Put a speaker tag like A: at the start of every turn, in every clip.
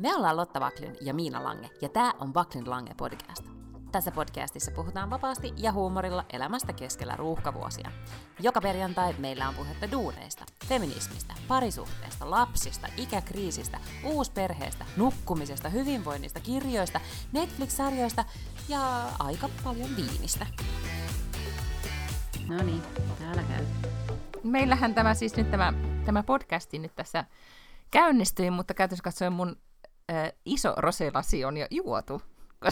A: Me ollaan Lotta Vaklin ja Miina Lange, ja tämä on Vaklin Lange podcast. Tässä podcastissa puhutaan vapaasti ja huumorilla elämästä keskellä ruuhkavuosia. Joka perjantai meillä on puhetta duuneista, feminismistä, parisuhteesta, lapsista, ikäkriisistä, uusperheestä, nukkumisesta, hyvinvoinnista, kirjoista, Netflix-sarjoista ja aika paljon viinistä.
B: No niin, täällä käy.
C: Meillähän tämä siis nyt tämä, tämä podcasti nyt tässä käynnistyi, mutta käytössä katsoen mun äh, iso roselasi on jo juotu.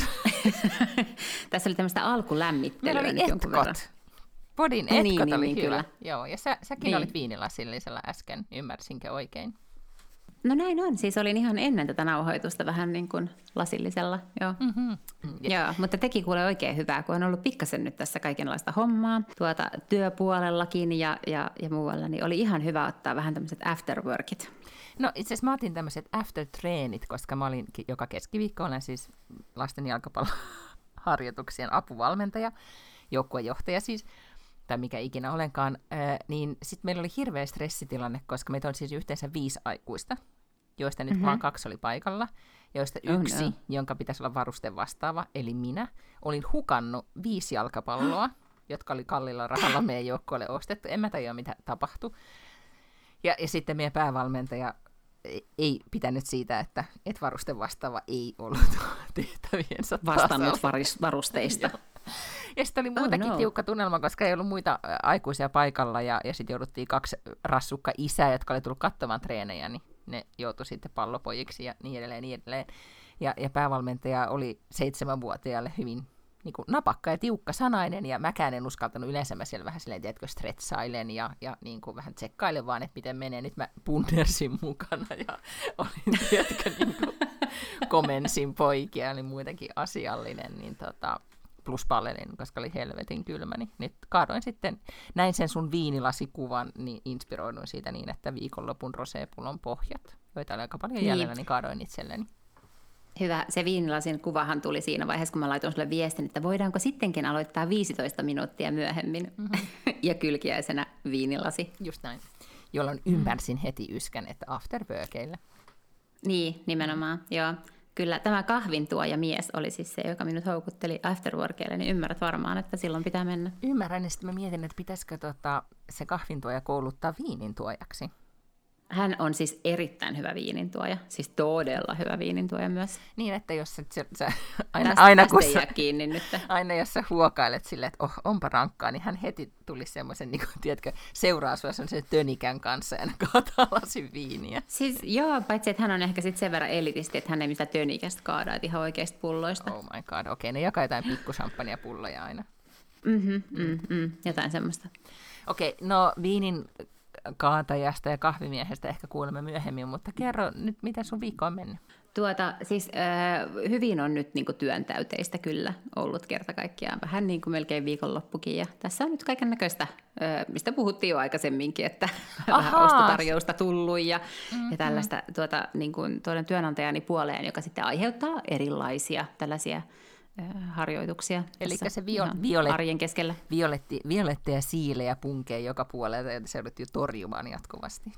B: Tässä oli tämmöistä alkulämmittelyä
C: Meillä oli etkot. Podin
B: Niin,
C: etkot
B: niin,
C: oli
B: niin,
C: hyvä.
B: kyllä.
C: Joo, ja sä, säkin
B: Niin.
C: olit viinilasillisella äsken, ymmärsinkö oikein?
B: No näin on, siis olin ihan ennen tätä nauhoitusta vähän niin kuin lasillisella. Joo.
C: Mm-hmm.
B: Joo, mutta teki kuule oikein hyvää, kun on ollut pikkasen nyt tässä kaikenlaista hommaa tuota, työpuolellakin ja, ja, ja muualla, niin oli ihan hyvä ottaa vähän tämmöiset afterworkit.
C: No itse asiassa mä otin tämmöiset after-treenit, koska mä olin joka keskiviikko, olen siis lasten jalkapalloharjoituksien apuvalmentaja, joukkuejohtaja siis, tai mikä ikinä olenkaan, niin sitten meillä oli hirveä stressitilanne, koska meitä on siis yhteensä viisi aikuista, joista nyt mm-hmm. vaan kaksi oli paikalla, joista
B: Oh
C: yksi,
B: no.
C: jonka pitäisi olla varuste vastaava, eli minä, olin hukannut viisi jalkapalloa, jotka oli kallilla rahalla meidän joukkueelle ostettu. En mä tajua, mitä tapahtui. Ja, ja sitten meidän päävalmentaja ei- pitänyt siitä, että et varuste vastaava ei ollut tehtäviensä
B: Vastannut varis, varusteista.
C: Ja sitten oli muutakin
B: Oh
C: oh
B: no.
C: tiukka tunnelma, koska ei ollut muita aikuisia paikalla ja, ja sitten jouduttiin kaksi rassukka isää, jotka oli tullut katsomaan treenejä, niin ne joutui sitten pallopojiksi ja niin edelleen, niin edelleen. Ja, ja päävalmentaja oli seitsemänvuotiaalle hyvin niin kuin napakka ja tiukka sanainen, ja mäkään en uskaltanut yleensä mä siellä vähän silleen, tiedätkö, stretsailen ja, ja niin kuin vähän tsekkailen vaan, että miten menee. Nyt mä punnersin mukana ja olin, tiedätkö, niin kuin komensin poikia, oli muutenkin asiallinen, niin tota, plus palelin, koska oli helvetin kylmä, niin nyt kaadoin sitten, näin sen sun viinilasikuvan, niin inspiroiduin siitä niin, että viikonlopun rosepullon pohjat, joita oli aika paljon jäljellä, niin kaadoin itselleni.
B: Hyvä. Se viinilasin kuvahan tuli siinä vaiheessa, kun mä laitoin sulle viestin, että voidaanko sittenkin aloittaa 15 minuuttia myöhemmin. Mm-hmm. ja kylkiäisenä viinilasi.
C: Just näin. Jolloin ymmärsin heti yskän, että afterworkeille.
B: Niin, nimenomaan. Joo. Kyllä tämä kahvintuoja mies oli siis se, joka minut houkutteli afterworkeille, niin ymmärrät varmaan, että silloin pitää mennä.
C: Ymmärrän, ja sitten mä mietin, että pitäisikö tota, se kahvintuoja kouluttaa viinintuojaksi.
B: Hän on siis erittäin hyvä viinintuoja, siis todella hyvä viinintuoja myös.
C: Niin, että jos sä, sä, sä aina,
B: Tästä-
C: aina, kun sä,
B: kiinni nyt.
C: aina jos sä huokailet silleen, että oh, onpa rankkaa, niin hän heti tuli semmoisen, niin kuin, tiedätkö, seuraa sua semmoisen tönikän kanssa ja kaataa lasin viiniä.
B: Siis joo, paitsi että hän on ehkä sitten sen verran elitisti, että hän ei mitään tönikästä kaada, että ihan oikeista pulloista.
C: Oh my god, okei, ne jakaa jotain pikkusamppania aina.
B: Mm-hmm, mm, mm, jotain semmoista.
C: Okei, no viinin kaatajasta ja kahvimiehestä ehkä kuulemme myöhemmin, mutta kerro nyt, miten sun viikko on mennyt.
B: Tuota, siis äh, hyvin on nyt niinku työntäyteistä kyllä ollut kerta kaikkiaan. Vähän niin kuin melkein viikonloppukin. Ja tässä on nyt kaiken näköistä, äh, mistä puhuttiin jo aikaisemminkin, että vähän
C: Ahaa.
B: ostotarjousta tullut ja, mm-hmm. ja tällaista tuota, niin kuin tuoden työnantajani puoleen, joka sitten aiheuttaa erilaisia tällaisia harjoituksia. Tässä
C: se vio- violet-
B: arjen keskellä.
C: Violetti, violetteja siilejä punkee joka puolelta, joita se joudut jo torjumaan jatkuvasti.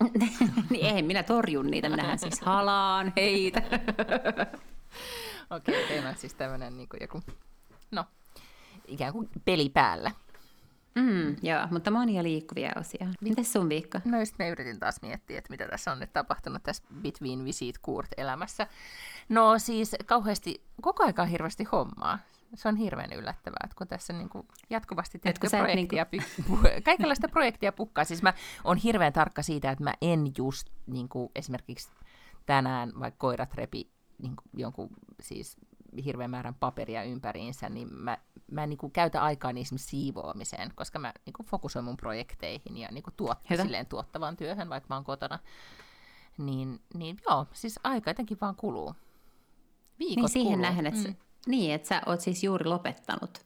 B: niin ei, minä torjun niitä, minähän siis halaan heitä.
C: Okei, teillä on siis tämmöinen niin joku, no, ikään kuin peli päällä.
B: Mm, joo, mutta monia liikkuvia osia. Mites sun viikko?
C: No just mä yritin taas miettiä, että mitä tässä on nyt tapahtunut tässä Between Visit Court-elämässä. No siis kauheasti, koko aika hirveästi hommaa. Se on hirveän yllättävää, että kun tässä niin kuin jatkuvasti teetkö
B: kun sä et
C: projektia, niinku... pu- kaikenlaista projektia pukkaa. Siis mä oon hirveän tarkka siitä, että mä en just niin kuin esimerkiksi tänään, vaikka koirat repi niin kuin jonkun siis hirveän määrän paperia ympäriinsä, niin mä, mä en niin kuin käytä aikaa niin esimerkiksi siivoamiseen, koska mä niin kuin fokusoin mun projekteihin ja niin kuin tuot, silleen tuottavaan työhön, vaikka mä oon kotona. Niin, niin joo, siis aika jotenkin vaan kuluu. Viikot
B: Niin siihen
C: kuluu.
B: nähden, että, mm. niin, että sä oot siis juuri lopettanut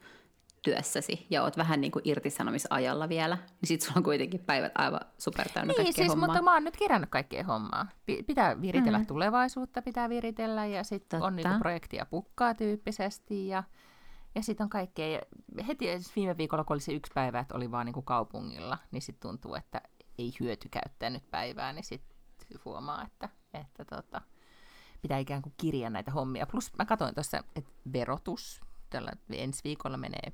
B: työssäsi ja oot vähän niin kuin irtisanomisajalla vielä, niin sit sulla on kuitenkin päivät aivan supertäynnä
C: Niin,
B: kaikkea
C: siis,
B: hommaa.
C: mutta mä oon nyt kerännyt kaikkea hommaa. Pi- pitää viritellä
B: Mm.
C: tulevaisuutta, pitää viritellä ja sitten on niinku projektia pukkaa tyyppisesti ja, ja sitten on kaikkea. Ja heti siis viime viikolla, kun oli se yksi päivä, että oli vaan niinku kaupungilla, niin sitten tuntuu, että ei hyöty käyttää nyt päivää, niin sitten huomaa, että, että tota, pitää ikään kuin kirjaa näitä hommia. Plus mä katsoin tuossa, että verotus, tällä ensi viikolla menee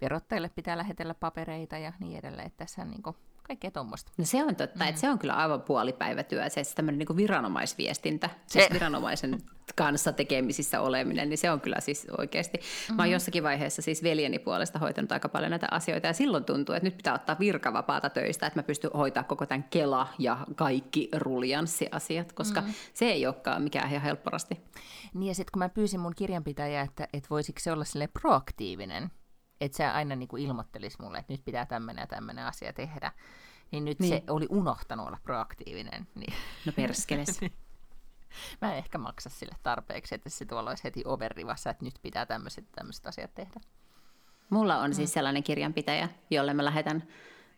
C: verottajille pitää lähetellä papereita ja niin edelleen. Että tässä niin kuin kaikkea tuommoista.
B: No se on totta, mm. että se on kyllä aivan puolipäivätyö, se tämmöinen niin viranomaisviestintä, se... siis viranomaisen kanssa tekemisissä oleminen, niin se on kyllä siis oikeasti. Mm-hmm. Mä oon mhm. jossakin vaiheessa siis veljeni puolesta hoitanut aika paljon näitä asioita, ja silloin tuntuu, että nyt pitää ottaa virkavapaata töistä, että mä pystyn hoitaa koko tämän Kela ja kaikki ruljanssiasiat, koska mm-hmm. se ei olekaan mikään ihan helpporasti.
C: Niin ja sitten kun mä pyysin mun kirjanpitäjää, että, että voisiko se olla sille proaktiivinen, että se aina niin kuin ilmoittelisi mulle, että nyt pitää tämmöinen ja tämmöinen asia tehdä. Niin nyt niin. se oli unohtanut olla proaktiivinen. Niin.
B: No perskeles. Niin.
C: Mä en ehkä maksa sille tarpeeksi, että se tuolla olisi heti overrivassa, että nyt pitää tämmöiset, tämmöiset asiat tehdä.
B: Mulla on siis mm. siis sellainen kirjanpitäjä, jolle mä lähetän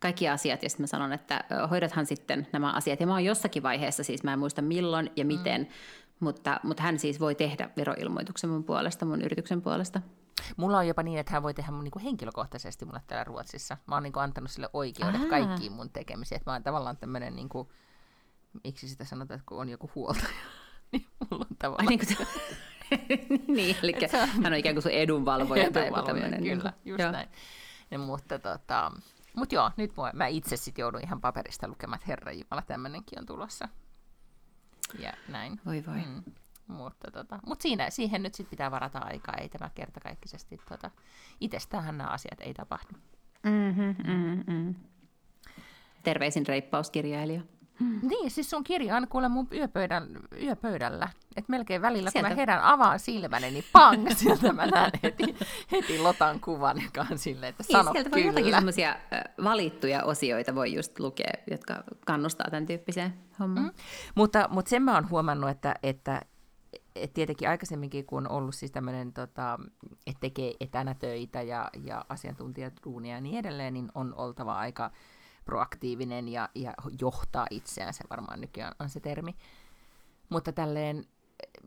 B: kaikki asiat ja sitten mä sanon, että hoidathan sitten nämä asiat. Ja mä oon jossakin vaiheessa, siis mä en muista milloin ja miten, mm. mutta, mutta hän siis voi tehdä veroilmoituksen mun puolesta, mun yrityksen puolesta.
C: Mulla on jopa niin, että hän voi tehdä mun niinku henkilökohtaisesti mulle täällä Ruotsissa. Mä oon niinku antanut sille oikeudet Aa. kaikkiin mun tekemisiin. Että mä oon tavallaan tämmönen, niinku, miksi sitä sanotaan, että kun on joku huoltaja, niin mulla on tavallaan... Ai, niin, kuin
B: niin, eli on... hän on ikään kuin sun edunvalvoja, edunvalvoja tai tämmöinen.
C: Kyllä, niin just joo. näin. Ja, mutta tota, mut joo, nyt mua, mä itse sitten joudun ihan paperista lukemaan, että herra Jumala, tämmöinenkin on tulossa. Ja näin.
B: Voi voi. Mm.
C: Mutta tota, mut siinä, siihen nyt sit pitää varata aikaa, ei tämä kertakaikkisesti. Tota, itsestäänhän nämä asiat ei tapahdu.
B: Mm-hmm, mm-hmm. Terveisin reippauskirjailija.
C: Mm. Niin, siis sun kirja on kuule mun yöpöydän, yöpöydällä. Et melkein välillä, sieltä. kun mä herään avaan silmäni, niin pang, sieltä mä näen heti, heti Lotan kuvan, joka on silleen, että sano
B: sieltä
C: kyllä.
B: jotakin semmoisia valittuja osioita voi just lukea, jotka kannustaa tämän tyyppiseen hommaan. Mm.
C: Mutta, mutta sen mä oon huomannut, että, että et tietenkin aikaisemminkin, kun on ollut siis tämmöinen, tota, että tekee etänä töitä ja, ja asiantuntijaduunia ja niin edelleen, niin on oltava aika proaktiivinen ja, ja johtaa itseään, se varmaan nykyään on se termi. Mutta tälleen,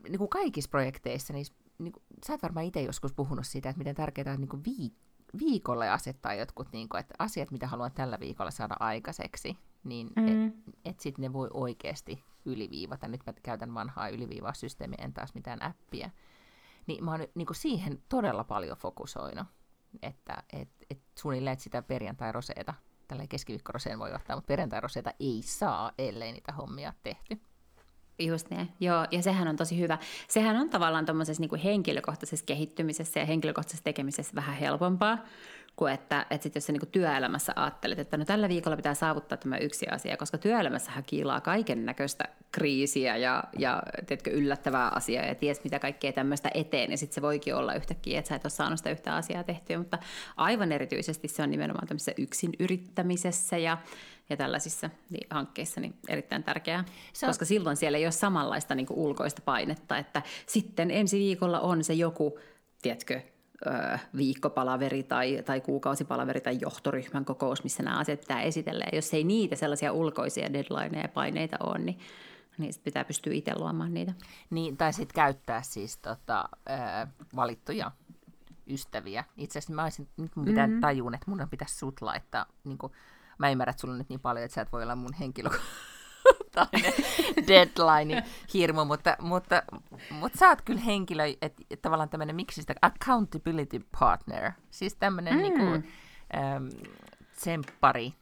C: niin kuin kaikissa projekteissa, niin, niin kuin, sä oot varmaan itse joskus puhunut siitä, että miten tärkeää on niin kuin viik- viikolle asettaa jotkut niin kuin, että asiat, mitä haluan tällä viikolla saada aikaiseksi, niin mm. että et sitten ne voi oikeasti yliviivata. Nyt mä käytän vanhaa yliviivaussysteemiä, en taas mitään appia. Niin mä oon niin kuin siihen todella paljon fokusoinut, että et, et suunnilleen että sitä perjantai-roseeta, tällä keskiviikkoroseen voi ottaa, mutta perjantai-roseeta ei saa, ellei niitä hommia tehty.
B: Just niin, joo, ja sehän on tosi hyvä. Sehän on tavallaan tuommoisessa niin henkilökohtaisessa kehittymisessä ja henkilökohtaisessa tekemisessä vähän helpompaa, kuin että, että sit jos sä niin työelämässä ajattelet, että no tällä viikolla pitää saavuttaa tämä yksi asia, koska työelämässähän kiilaa kaiken näköistä kriisiä ja, ja teetkö, yllättävää asiaa ja ties mitä kaikkea tämmöistä eteen, ja sitten se voikin olla yhtäkkiä, että sä et ole saanut sitä yhtä asiaa tehtyä, mutta aivan erityisesti se on nimenomaan tämmöisessä yksin yrittämisessä ja, ja tällaisissa niin, hankkeissa niin erittäin tärkeää, se on... koska silloin siellä ei ole samanlaista niin ulkoista painetta, että sitten ensi viikolla on se joku, tiedätkö, viikkopalaveri tai, tai kuukausipalaveri tai johtoryhmän kokous, missä nämä asiat pitää esitellä. Ja jos ei niitä sellaisia ulkoisia deadlineja ja paineita ole, niin, niin sit pitää pystyä itse luomaan niitä.
C: Niin, tai sitten käyttää siis tota, valittuja ystäviä. Itse asiassa mä olisin, nyt mun pitää mm-hmm. tajua, että mun pitäisi sut laittaa, niin kuin, mä ymmärrän, että sulla on nyt niin paljon, että sä et voi olla mun henkilö deadline hirmu, mutta, mutta, mutta sä oot kyllä henkilö, että et tavallaan tämmöinen, miksi sitä accountability partner, siis tämmöinen mm. niinku, ähm, tsemppari,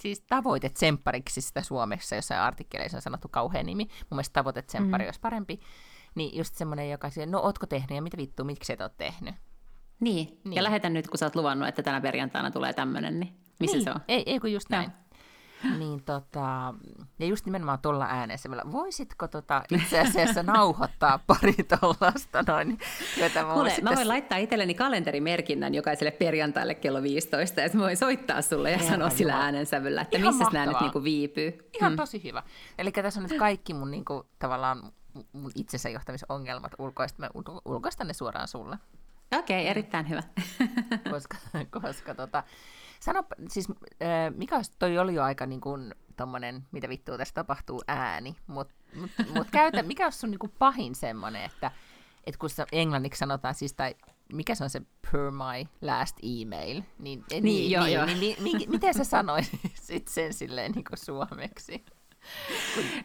C: siis tavoite tsemppariksi sitä Suomessa, jossain artikkeleissa on sanottu kauhean nimi, mun mielestä tavoite tsemppari mm. olisi parempi, niin just semmoinen, joka siihen, no ootko tehnyt ja mitä vittua, miksi et ole tehnyt?
B: Niin. niin, ja lähetän nyt, kun sä oot luvannut, että tänä perjantaina tulee tämmöinen, niin missä
C: niin.
B: se on?
C: Ei, ei kun just näin. No. Niin tota, ja just nimenomaan tuolla äänessä. Voisitko tota itse asiassa nauhoittaa pari tuollaista noin,
B: joita mä, Kuule, mä voin laittaa itselleni kalenterimerkinnän jokaiselle perjantaille kello 15, ja mä voin soittaa sulle ja sanoa sillä äänensävyllä, että missä nämä nyt niinku viipyy.
C: Ihan mm. tosi hyvä. Eli tässä on nyt kaikki mun niinku, tavallaan mun itsensä johtamisongelmat ulkoista, mä ulkoistan ne suoraan sulle.
B: Okei, okay, erittäin hyvä.
C: koska, koska tota, Sano, siis mikä toi oli jo aika niin kuin, tommonen, mitä vittua tässä tapahtuu ääni, mutta mut, mut käytä, mikä on sun niin kuin pahin semmoinen, että et kun englanniksi sanotaan siis, tai mikä se on se per my last email, niin, niin, niin, joo, niin, joo. niin, niin, niin miten sä sanoisit sen silleen niin kuin suomeksi?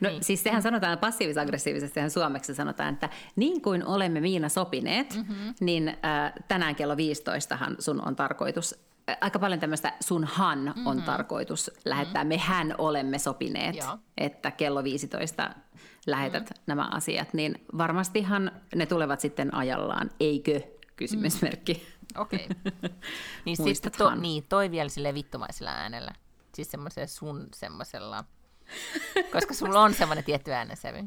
B: No siis sehän sanotaan passiivis-aggressiivisesti, sehän suomeksi sanotaan, että niin kuin olemme Miina sopineet, mm-hmm. niin äh, tänään kello 15han sun on tarkoitus äh, aika paljon tämmöistä sunhan mm-hmm. on tarkoitus lähettää. Mm-hmm. Mehän olemme sopineet, Joo. että kello 15 lähetät mm-hmm. nämä asiat, niin varmastihan ne tulevat sitten ajallaan, eikö? Kysymysmerkki. Mm.
C: Okei. Okay. Niin sitten to, niin, toi vielä sille vittumaisella äänellä. Siis semmoisella sun semmoisella koska sulla on semmoinen tietty äänensävy.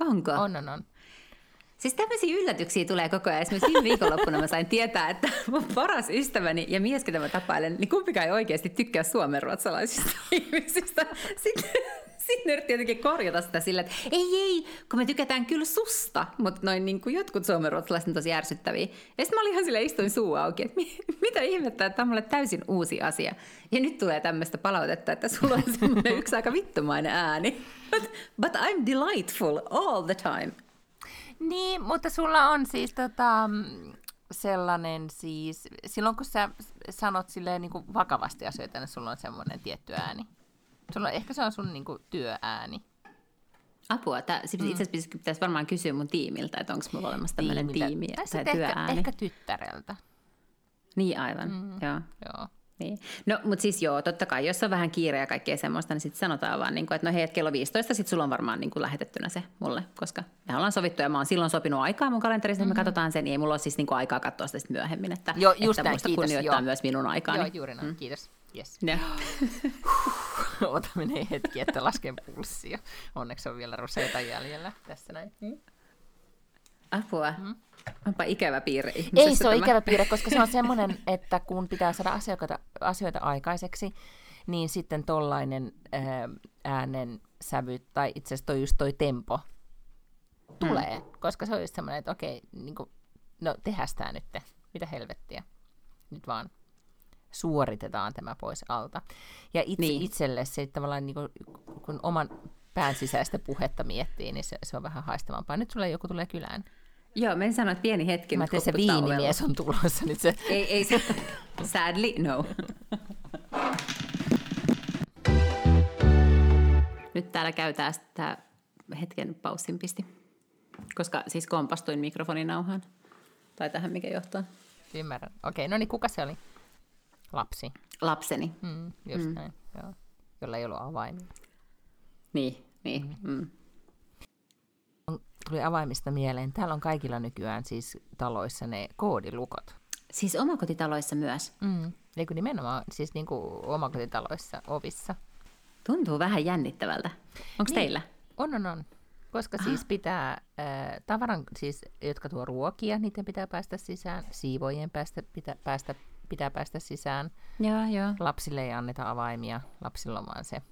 B: Onko?
C: On, on, on.
B: Siis tämmöisiä yllätyksiä tulee koko ajan. Esimerkiksi viime viikonloppuna mä sain tietää, että mun paras ystäväni ja mies, ketä mä tapailen, niin kumpikaan ei oikeasti tykkää suomenruotsalaisista ihmisistä. Sitten sitten yritti jotenkin korjata sitä sillä, että ei, ei, kun me tykätään kyllä susta, mutta noin niin kuin jotkut suomenruotsalaiset on tosi ärsyttäviä. Ja sitten mä olin ihan sille istuin suu auki, että mitä ihmettä, että tämä on mulle täysin uusi asia. Ja nyt tulee tämmöistä palautetta, että sulla on semmoinen yksi aika vittumainen ääni. But, but I'm delightful all the time.
C: Niin, mutta sulla on siis tota, sellainen siis, silloin kun sä sanot silleen niin kuin vakavasti asioita, niin sulla on semmoinen tietty ääni. Sulla, ehkä se on sun niin kuin, työääni.
B: Apua. Tää, siis mm. Itse asiassa pitäisi varmaan kysyä mun tiimiltä, että onko mulla olemassa tämmöinen tiimi tai työääni.
C: Ehkä, ehkä tyttäreltä.
B: Niin aivan, mm. joo.
C: joo.
B: Niin. No, mutta siis joo, totta kai, jos on vähän kiire ja kaikkea semmoista, niin sitten sanotaan vaan, niin kuin, että no hei, kello 15 sitten sulla on varmaan niin kuin lähetettynä se mulle, koska me ollaan sovittu ja mä oon silloin sopinut aikaa mun kalenterissa, mm-hmm. me katsotaan sen, niin ei mulla ole siis niin kuin aikaa katsoa sitä myöhemmin, että,
C: joo, just että
B: näin, kiitos, kunnioittaa joo. myös minun aikaa.
C: Joo, juuri näin, mm. kiitos. Yes. Ota menee hetki, että lasken pulssia. Onneksi on vielä roseita jäljellä tässä näin. Mm.
B: Apua. Mm. Onpa ikävä piirre
C: Ei se ole ikävä piirre, koska se on semmoinen, että kun pitää saada asioita, asioita aikaiseksi, niin sitten tollainen äänen sävy, tai itse asiassa toi just toi tempo, tulee. Mm. Koska se on just semmoinen, että okei, niin kuin, no tehdään sitä nyt, mitä helvettiä. Nyt vaan suoritetaan tämä pois alta. Ja itse, niin. itselle se tavallaan, niin kuin, kun oman pään sisäistä puhetta miettii, niin se, se on vähän haistavampaa. Nyt sulle joku tulee kylään.
B: Joo, mä en sano, että pieni hetki.
C: Mä tein se viinimies on tulossa. Nyt se...
B: Ei, ei se. Sadly, no. Nyt täällä käytää sitä hetken paussin pisti. Koska siis kompastuin mikrofoninauhaan. Tai tähän mikä johtaa.
C: Ymmärrän. Okei, no niin kuka se oli? Lapsi.
B: Lapseni.
C: Mm, just mm. näin, joo. Jolla ei ollut avaimia.
B: Niin, niin. Mm. Mm.
C: Tuli avaimista mieleen. Täällä on kaikilla nykyään siis taloissa ne koodilukot.
B: Siis omakotitaloissa myös?
C: Mm. Eikö nimenomaan siis niin kuin omakotitaloissa ovissa.
B: Tuntuu vähän jännittävältä. Onko niin. teillä?
C: On, on, on. Koska siis ah. pitää äh, tavaran, siis, jotka tuo ruokia, niiden pitää päästä sisään, siivojen päästä, pitä, päästä pitää päästä sisään.
B: Joo, joo.
C: Lapsille ei anneta avaimia, lapsilla on vaan se.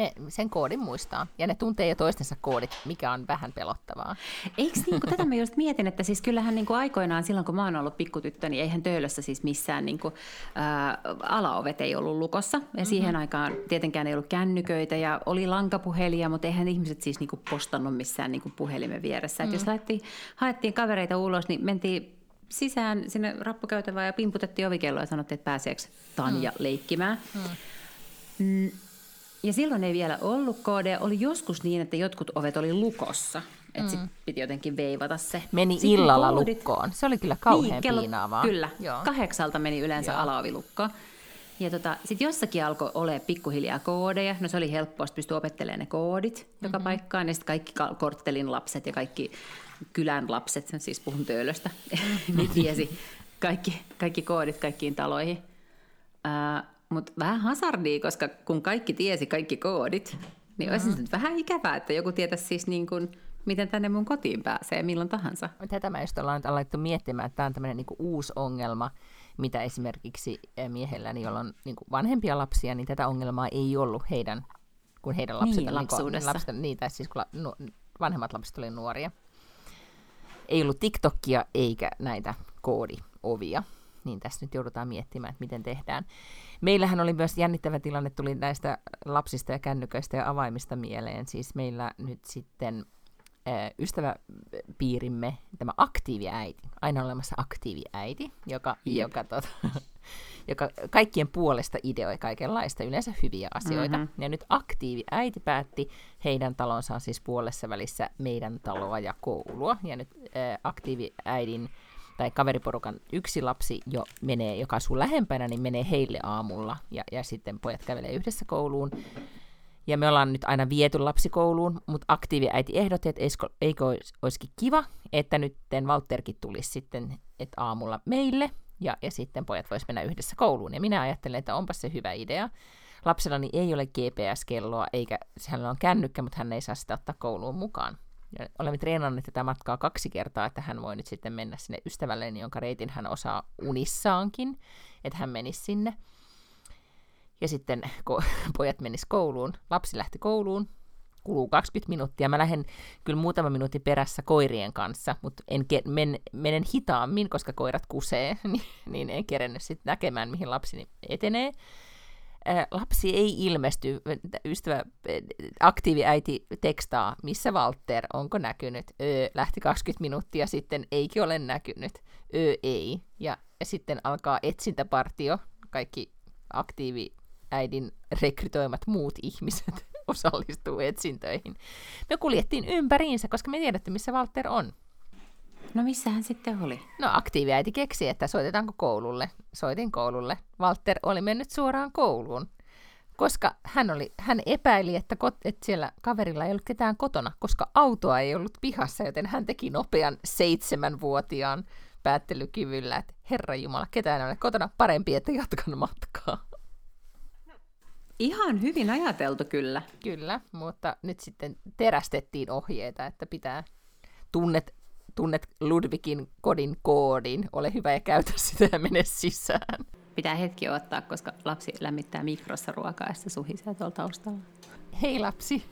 C: Ne sen koodin muistaa, ja ne tuntee jo toistensa koodit, mikä on vähän pelottavaa.
B: Eikö niin kuin, tätä mä just mietin, että siis kyllähän niin kuin aikoinaan silloin, kun mä oon ollut pikkutyttö, niin eihän töölössä siis missään niin kuin, ää, alaovet ei ollut lukossa. Ja mm-hmm. siihen aikaan tietenkään ei ollut kännyköitä ja oli lankapuhelia, mutta eihän ihmiset siis niin kuin postannut missään niin kuin puhelimen vieressä. Mm. Et jos haettiin, haettiin kavereita ulos, niin mentiin sisään sinne rappukäytävään ja pimputettiin ovikelloa ja sanottiin, että pääseekö Tanja mm. leikkimään. Mm. Ja silloin ei vielä ollut koodeja. Oli joskus niin, että jotkut ovet oli lukossa. Että mm. piti jotenkin veivata se.
C: Meni sitten illalla koodit... lukkoon. Se oli kyllä kauhean niin, kello, piinaavaa.
B: Kyllä. Joo. Kahdeksalta meni yleensä Joo. alaovi lukkoon. Ja tota, sitten jossakin alkoi olla pikkuhiljaa koodeja. No se oli helppoa, että pystyi opettelemaan ne koodit mm-hmm. joka paikkaan. Ja sitten kaikki korttelin lapset ja kaikki kylän lapset, siis puhun töölöstä, niin tiesi kaikki, kaikki koodit kaikkiin taloihin. Uh, Mutta vähän hazardia, koska kun kaikki tiesi kaikki koodit, niin mm-hmm. olisi nyt vähän ikävää, että joku tietäisi siis niin kuin, miten tänne mun kotiin pääsee milloin tahansa.
C: Tätä mä just ollaan alettu miettimään, että tämä on tämmöinen niin uusi ongelma, mitä esimerkiksi miehelläni, jolla on niin vanhempia lapsia, niin tätä ongelmaa ei ollut heidän, kun heidän lapset
B: niin, lapsuudessa.
C: Lapset, niin, tai siis kun la, vanhemmat lapset olivat nuoria ei ollut TikTokia eikä näitä koodiovia, niin tässä nyt joudutaan miettimään, että miten tehdään. Meillähän oli myös jännittävä tilanne, tuli näistä lapsista ja kännyköistä ja avaimista mieleen. Siis meillä nyt sitten ystäväpiirimme, tämä aktiiviäiti, aina olemassa aktiiviäiti, joka, joka, tota, joka kaikkien puolesta ideoi kaikenlaista, yleensä hyviä asioita. Mm-hmm. Ja nyt aktiivi äiti päätti, heidän talonsa on siis puolessa välissä meidän taloa ja koulua. Ja nyt äh, aktiivi äidin tai kaveriporukan yksi lapsi jo menee, joka asuu lähempänä, niin menee heille aamulla ja, ja sitten pojat kävelee yhdessä kouluun. Ja me ollaan nyt aina viety lapsikouluun, mutta aktiiviäiti ehdotti, että eikö, eikö olisikin kiva, että nyt Walterkin tulisi sitten että aamulla meille, ja, ja sitten pojat vois mennä yhdessä kouluun. Ja minä ajattelen, että onpa se hyvä idea. Lapsellani ei ole GPS-kelloa, eikä hänellä on kännykkä, mutta hän ei saa sitä ottaa kouluun mukaan. Ja olemme treenanneet tätä matkaa kaksi kertaa, että hän voi nyt sitten mennä sinne ystävälleen, jonka reitin hän osaa unissaankin, että hän menisi sinne. Ja sitten ko- pojat menis kouluun, lapsi lähti kouluun, kuluu 20 minuuttia. Mä lähden kyllä muutama minuutti perässä koirien kanssa, mutta en ke- men, menen hitaammin, koska koirat kusee, niin, niin en kerennyt sitten näkemään, mihin lapsi etenee. Ää, lapsi ei ilmesty, ystävä aktiiviäiti tekstaa, missä Walter, onko näkynyt? Öö, lähti 20 minuuttia sitten, eikö ole näkynyt? Öö, ei. Ja, ja sitten alkaa etsintäpartio, kaikki aktiivi äidin rekrytoimat muut ihmiset osallistuu etsintöihin. Me kuljettiin ympäriinsä, koska me tiedätte, missä Walter on.
B: No missä hän sitten oli?
C: No aktiiviäiti keksi, että soitetaanko koululle. Soitin koululle. Walter oli mennyt suoraan kouluun, koska hän, oli, hän epäili, että, kot, että siellä kaverilla ei ollut ketään kotona, koska autoa ei ollut pihassa, joten hän teki nopean seitsemänvuotiaan päättelykyvyllä, että Herra Jumala, ketään ei ole kotona, parempi, että jatkan matkaa.
B: Ihan hyvin ajateltu kyllä.
C: Kyllä, mutta nyt sitten terästettiin ohjeita, että pitää tunnet, tunnet Ludvikin kodin koodin, ole hyvä ja käytä sitä ja mene sisään.
B: Pitää hetki ottaa, koska lapsi lämmittää mikrossa ruokaa ja se suhisee tuolla taustalla.
C: Hei lapsi!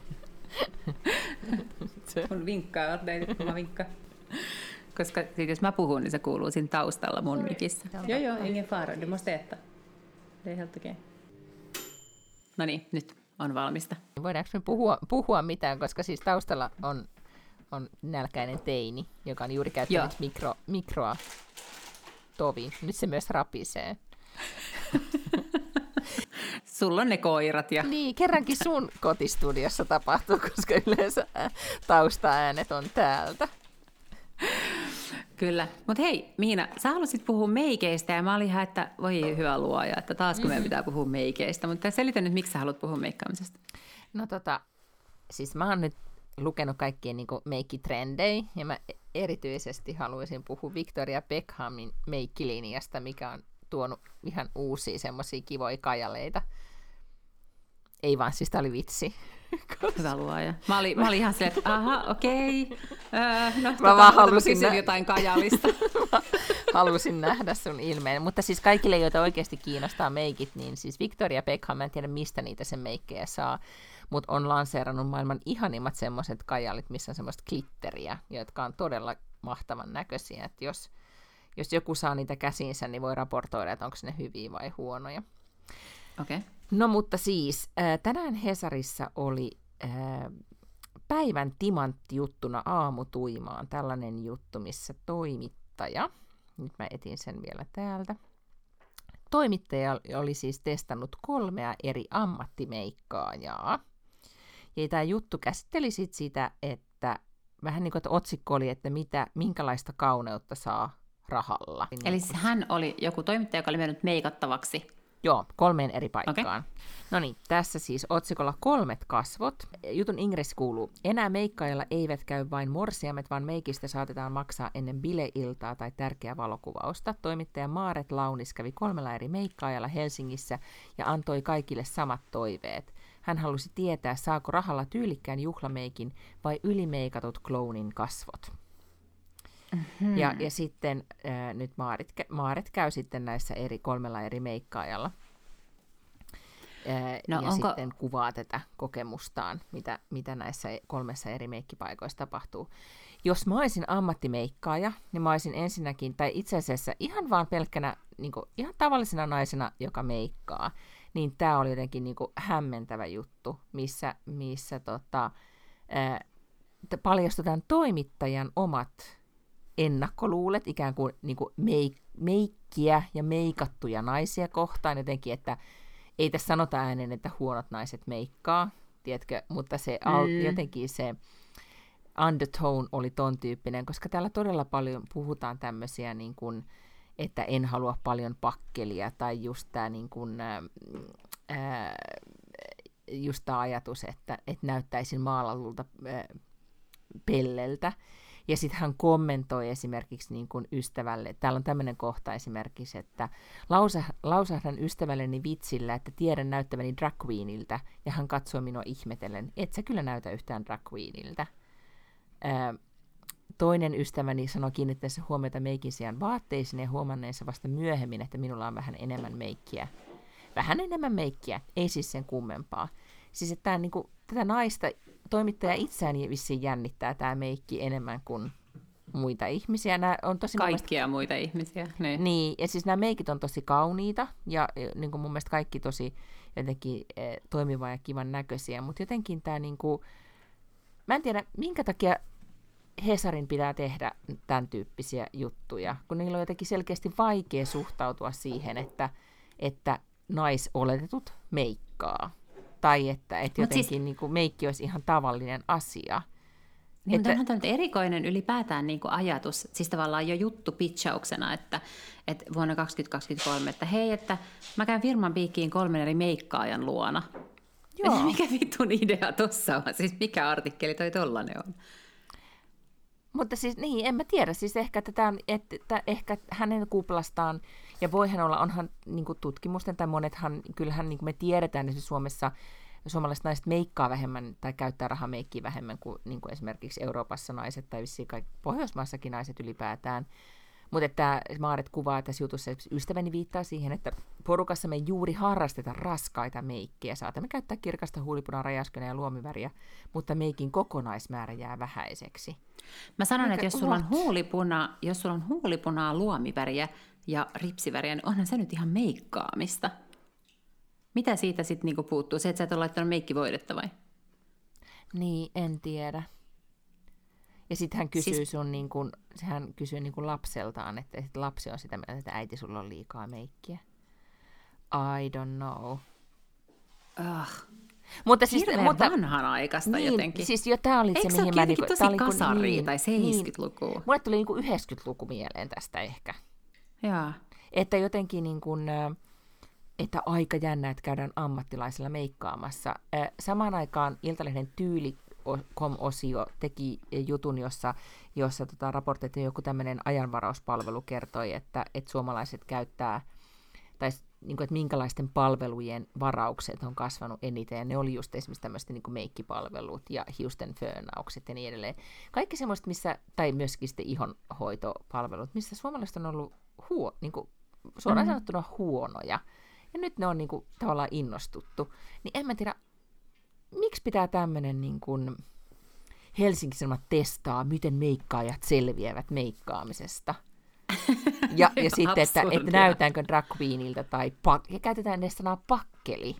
B: Mun vinkkaa, oot mä vinkka. Koska sit jos mä puhun, niin se kuuluu siinä taustalla mun mikissä. Joo, joo, ingen fara. Du måste äta. Det är helt okej. Okay. No niin, nyt on valmista.
C: Voidaanko me puhua, puhua mitään, koska siis taustalla on, on nälkäinen teini, joka on juuri käyttänyt mikro, mikroa toviin. Nyt se myös rapisee.
B: Sulla on ne koirat. Ja...
C: Niin, kerrankin sun kotistudiossa tapahtuu, koska yleensä taustaäänet on täältä.
B: Kyllä. Mutta hei, Miina, sä halusit puhua meikeistä ja mä olin ihan, että voi hyvä luoja, että taas kun meidän pitää puhua meikeistä. Mutta selitä nyt, miksi sä haluat puhua meikkaamisesta.
C: No tota, siis mä oon nyt lukenut kaikkien niin meikkitrendejä ja mä erityisesti haluaisin puhua Victoria Beckhamin meikkilinjasta, mikä on tuonut ihan uusia semmoisia kivoja kajaleita. Ei vaan, siis tää oli vitsi.
B: Hyvä luoja. Mä olin, mä olin ihan silleen, että aha, okei. Okay. Öö, no, mä
C: tota, vaan halusin
B: nä- jotain kajallista.
C: halusin nähdä sun ilmeen. Mutta siis kaikille, joita oikeasti kiinnostaa meikit, niin siis Victoria Beckham, mä en tiedä mistä niitä sen meikkejä saa, mutta on lanseerannut maailman ihanimmat semmoiset kajallit, missä on semmoista glitteriä, jotka on todella mahtavan näköisiä. Että jos, jos joku saa niitä käsiinsä, niin voi raportoida, että onko ne hyviä vai huonoja.
B: Okei. Okay.
C: No mutta siis, äh, tänään Hesarissa oli äh, päivän timantti-juttuna aamutuimaan tällainen juttu, missä toimittaja, nyt mä etin sen vielä täältä, toimittaja oli siis testannut kolmea eri ammattimeikkaajaa. Ja tämä juttu käsitteli sit sitä, että vähän niin kuin että otsikko oli, että mitä, minkälaista kauneutta saa rahalla.
B: Eli siis hän oli joku toimittaja, joka oli mennyt meikattavaksi
C: Joo, kolmeen eri paikkaan. Okay. No niin, tässä siis otsikolla kolmet kasvot. Jutun ingressi kuuluu, enää meikkailla eivät käy vain morsiamet, vaan meikistä saatetaan maksaa ennen bileiltaa tai tärkeää valokuvausta. Toimittaja Maaret Launis kävi kolmella eri meikkaajalla Helsingissä ja antoi kaikille samat toiveet. Hän halusi tietää, saako rahalla tyylikkään juhlameikin vai ylimeikatut clownin kasvot. Mm-hmm. Ja, ja sitten äh, nyt Maarit, Maaret käy sitten näissä eri, kolmella eri meikkaajalla. Äh, no, ja onko... sitten kuvaa tätä kokemustaan, mitä, mitä näissä kolmessa eri meikkipaikoissa tapahtuu. Jos mä olisin ammattimeikkaaja, niin mä olisin ensinnäkin, tai itse asiassa ihan vaan pelkkänä, niin kuin, ihan tavallisena naisena, joka meikkaa, niin tämä oli jotenkin niin kuin hämmentävä juttu, missä, missä tota, äh, paljastutaan toimittajan omat ennakkoluulet, ikään kuin, niin kuin meik- meikkiä ja meikattuja naisia kohtaan jotenkin, että ei tässä sanota äänen, että huonot naiset meikkaa, tiedätkö, mutta se mm. jotenkin se undertone oli ton tyyppinen, koska täällä todella paljon puhutaan tämmöisiä niin kuin, että en halua paljon pakkelia, tai just tämä niin kuin, ää, just tämä ajatus, että, että näyttäisin maalatulta ää, pelleltä. Ja sitten hän kommentoi esimerkiksi niin kuin ystävälle, täällä on tämmöinen kohta esimerkiksi, että lausa, lausahdan ystävälleni vitsillä, että tiedän näyttäväni drag queeniltä, ja hän katsoo minua ihmetellen, et sä kyllä näytä yhtään drag queeniltä. Ää, toinen ystäväni sanoi kiinnittäessä huomiota meikin sijaan vaatteisiin ja huomanneensa vasta myöhemmin, että minulla on vähän enemmän meikkiä. Vähän enemmän meikkiä, ei siis sen kummempaa. Siis että tämä, niin kuin, tätä naista toimittaja itseään vissiin jännittää tämä meikki enemmän kuin muita ihmisiä. Nämä on tosi
B: Kaikkia mielestä... muita ihmisiä.
C: Niin. niin, ja siis nämä meikit on tosi kauniita ja niin kuin mun mielestä kaikki tosi jotenkin eh, toimiva ja kivan näköisiä, mutta jotenkin tämä niin kuin, mä en tiedä minkä takia Hesarin pitää tehdä tämän tyyppisiä juttuja, kun niillä on jotenkin selkeästi vaikea suhtautua siihen, että, että naisoletetut meikkaa tai että, että jotenkin siis, niin kuin meikki olisi ihan tavallinen asia.
B: Niin, että, mutta on erikoinen ylipäätään niin kuin ajatus, siis tavallaan jo juttu pitchauksena, että, että vuonna 2023, että hei, että mä käyn firman piikkiin kolmen eri meikkaajan luona. Joo. Mikä vitun idea tuossa on? Siis mikä artikkeli toi tollanen on?
C: Mutta siis niin, en mä tiedä. Siis ehkä, tätä on, että ehkä hänen kuplastaan, ja voihan olla, onhan niin tutkimusten tai monethan, kyllähän niin me tiedetään, että Suomessa suomalaiset naiset meikkaa vähemmän tai käyttää rahameikkiä vähemmän kuin, niin kuin esimerkiksi Euroopassa naiset tai vissiin Pohjoismaassakin naiset ylipäätään. Mutta että Maaret kuvaa tässä jutussa, että ystäväni viittaa siihen, että porukassa me juuri harrastetaan raskaita meikkejä. Saatamme käyttää kirkasta huulipunaa, rajaskönä ja luomiväriä, mutta meikin kokonaismäärä jää vähäiseksi.
B: Mä sanon, että jos sulla, on huulipuna, jos sulla on huulipunaa, luomiväriä ja ripsiväriä, niin onhan se nyt ihan meikkaamista. Mitä siitä sitten niinku puuttuu? Se, että sä et ole laittanut meikkivoidetta vai?
C: Niin, en tiedä. Ja sitten hän kysyy siis... sun, niin kun, hän kysyy niin kun lapseltaan, että, että lapsi on sitä mieltä, että äiti, sulla on liikaa meikkiä. I don't know.
B: Ugh. Mutta siis, Hirveän mutta, vanhanaikaista niin, jotenkin.
C: Siis jo tämä oli
B: Eikö
C: se, mihin
B: mä...
C: Eikö
B: tosi
C: tämä
B: kasari niin, tai 70-lukua? Niin.
C: Mulle tuli niin kuin 90-luku mieleen tästä ehkä.
B: Jaa.
C: Että jotenkin niin kuin, että aika jännä, että käydään ammattilaisilla meikkaamassa. Samaan aikaan Iltalehden tyyli Com-osio teki jutun, jossa, jossa tota, raportoitiin joku tämmöinen ajanvarauspalvelu kertoi, että, että suomalaiset käyttää, tai niin kuin, että minkälaisten palvelujen varaukset on kasvanut eniten, ja ne oli just esimerkiksi tämmöiset niin meikkipalvelut ja hiusten föönaukset ja niin edelleen. Kaikki semmoiset, missä, tai myöskin sitten ihonhoitopalvelut, missä suomalaiset on ollut huo, niin kuin, suoraan mm-hmm. sanottuna huonoja. Ja nyt ne on niin kuin, tavallaan innostuttu. Niin en mä tiedä, miksi pitää tämmöinen niin kuin Helsingin Sanomat testaa, miten meikkaajat selviävät meikkaamisesta. Ja, ja sitten, että, että näytäänkö drag queenilta tai pak- ja käytetään edes sanaa pakkeli.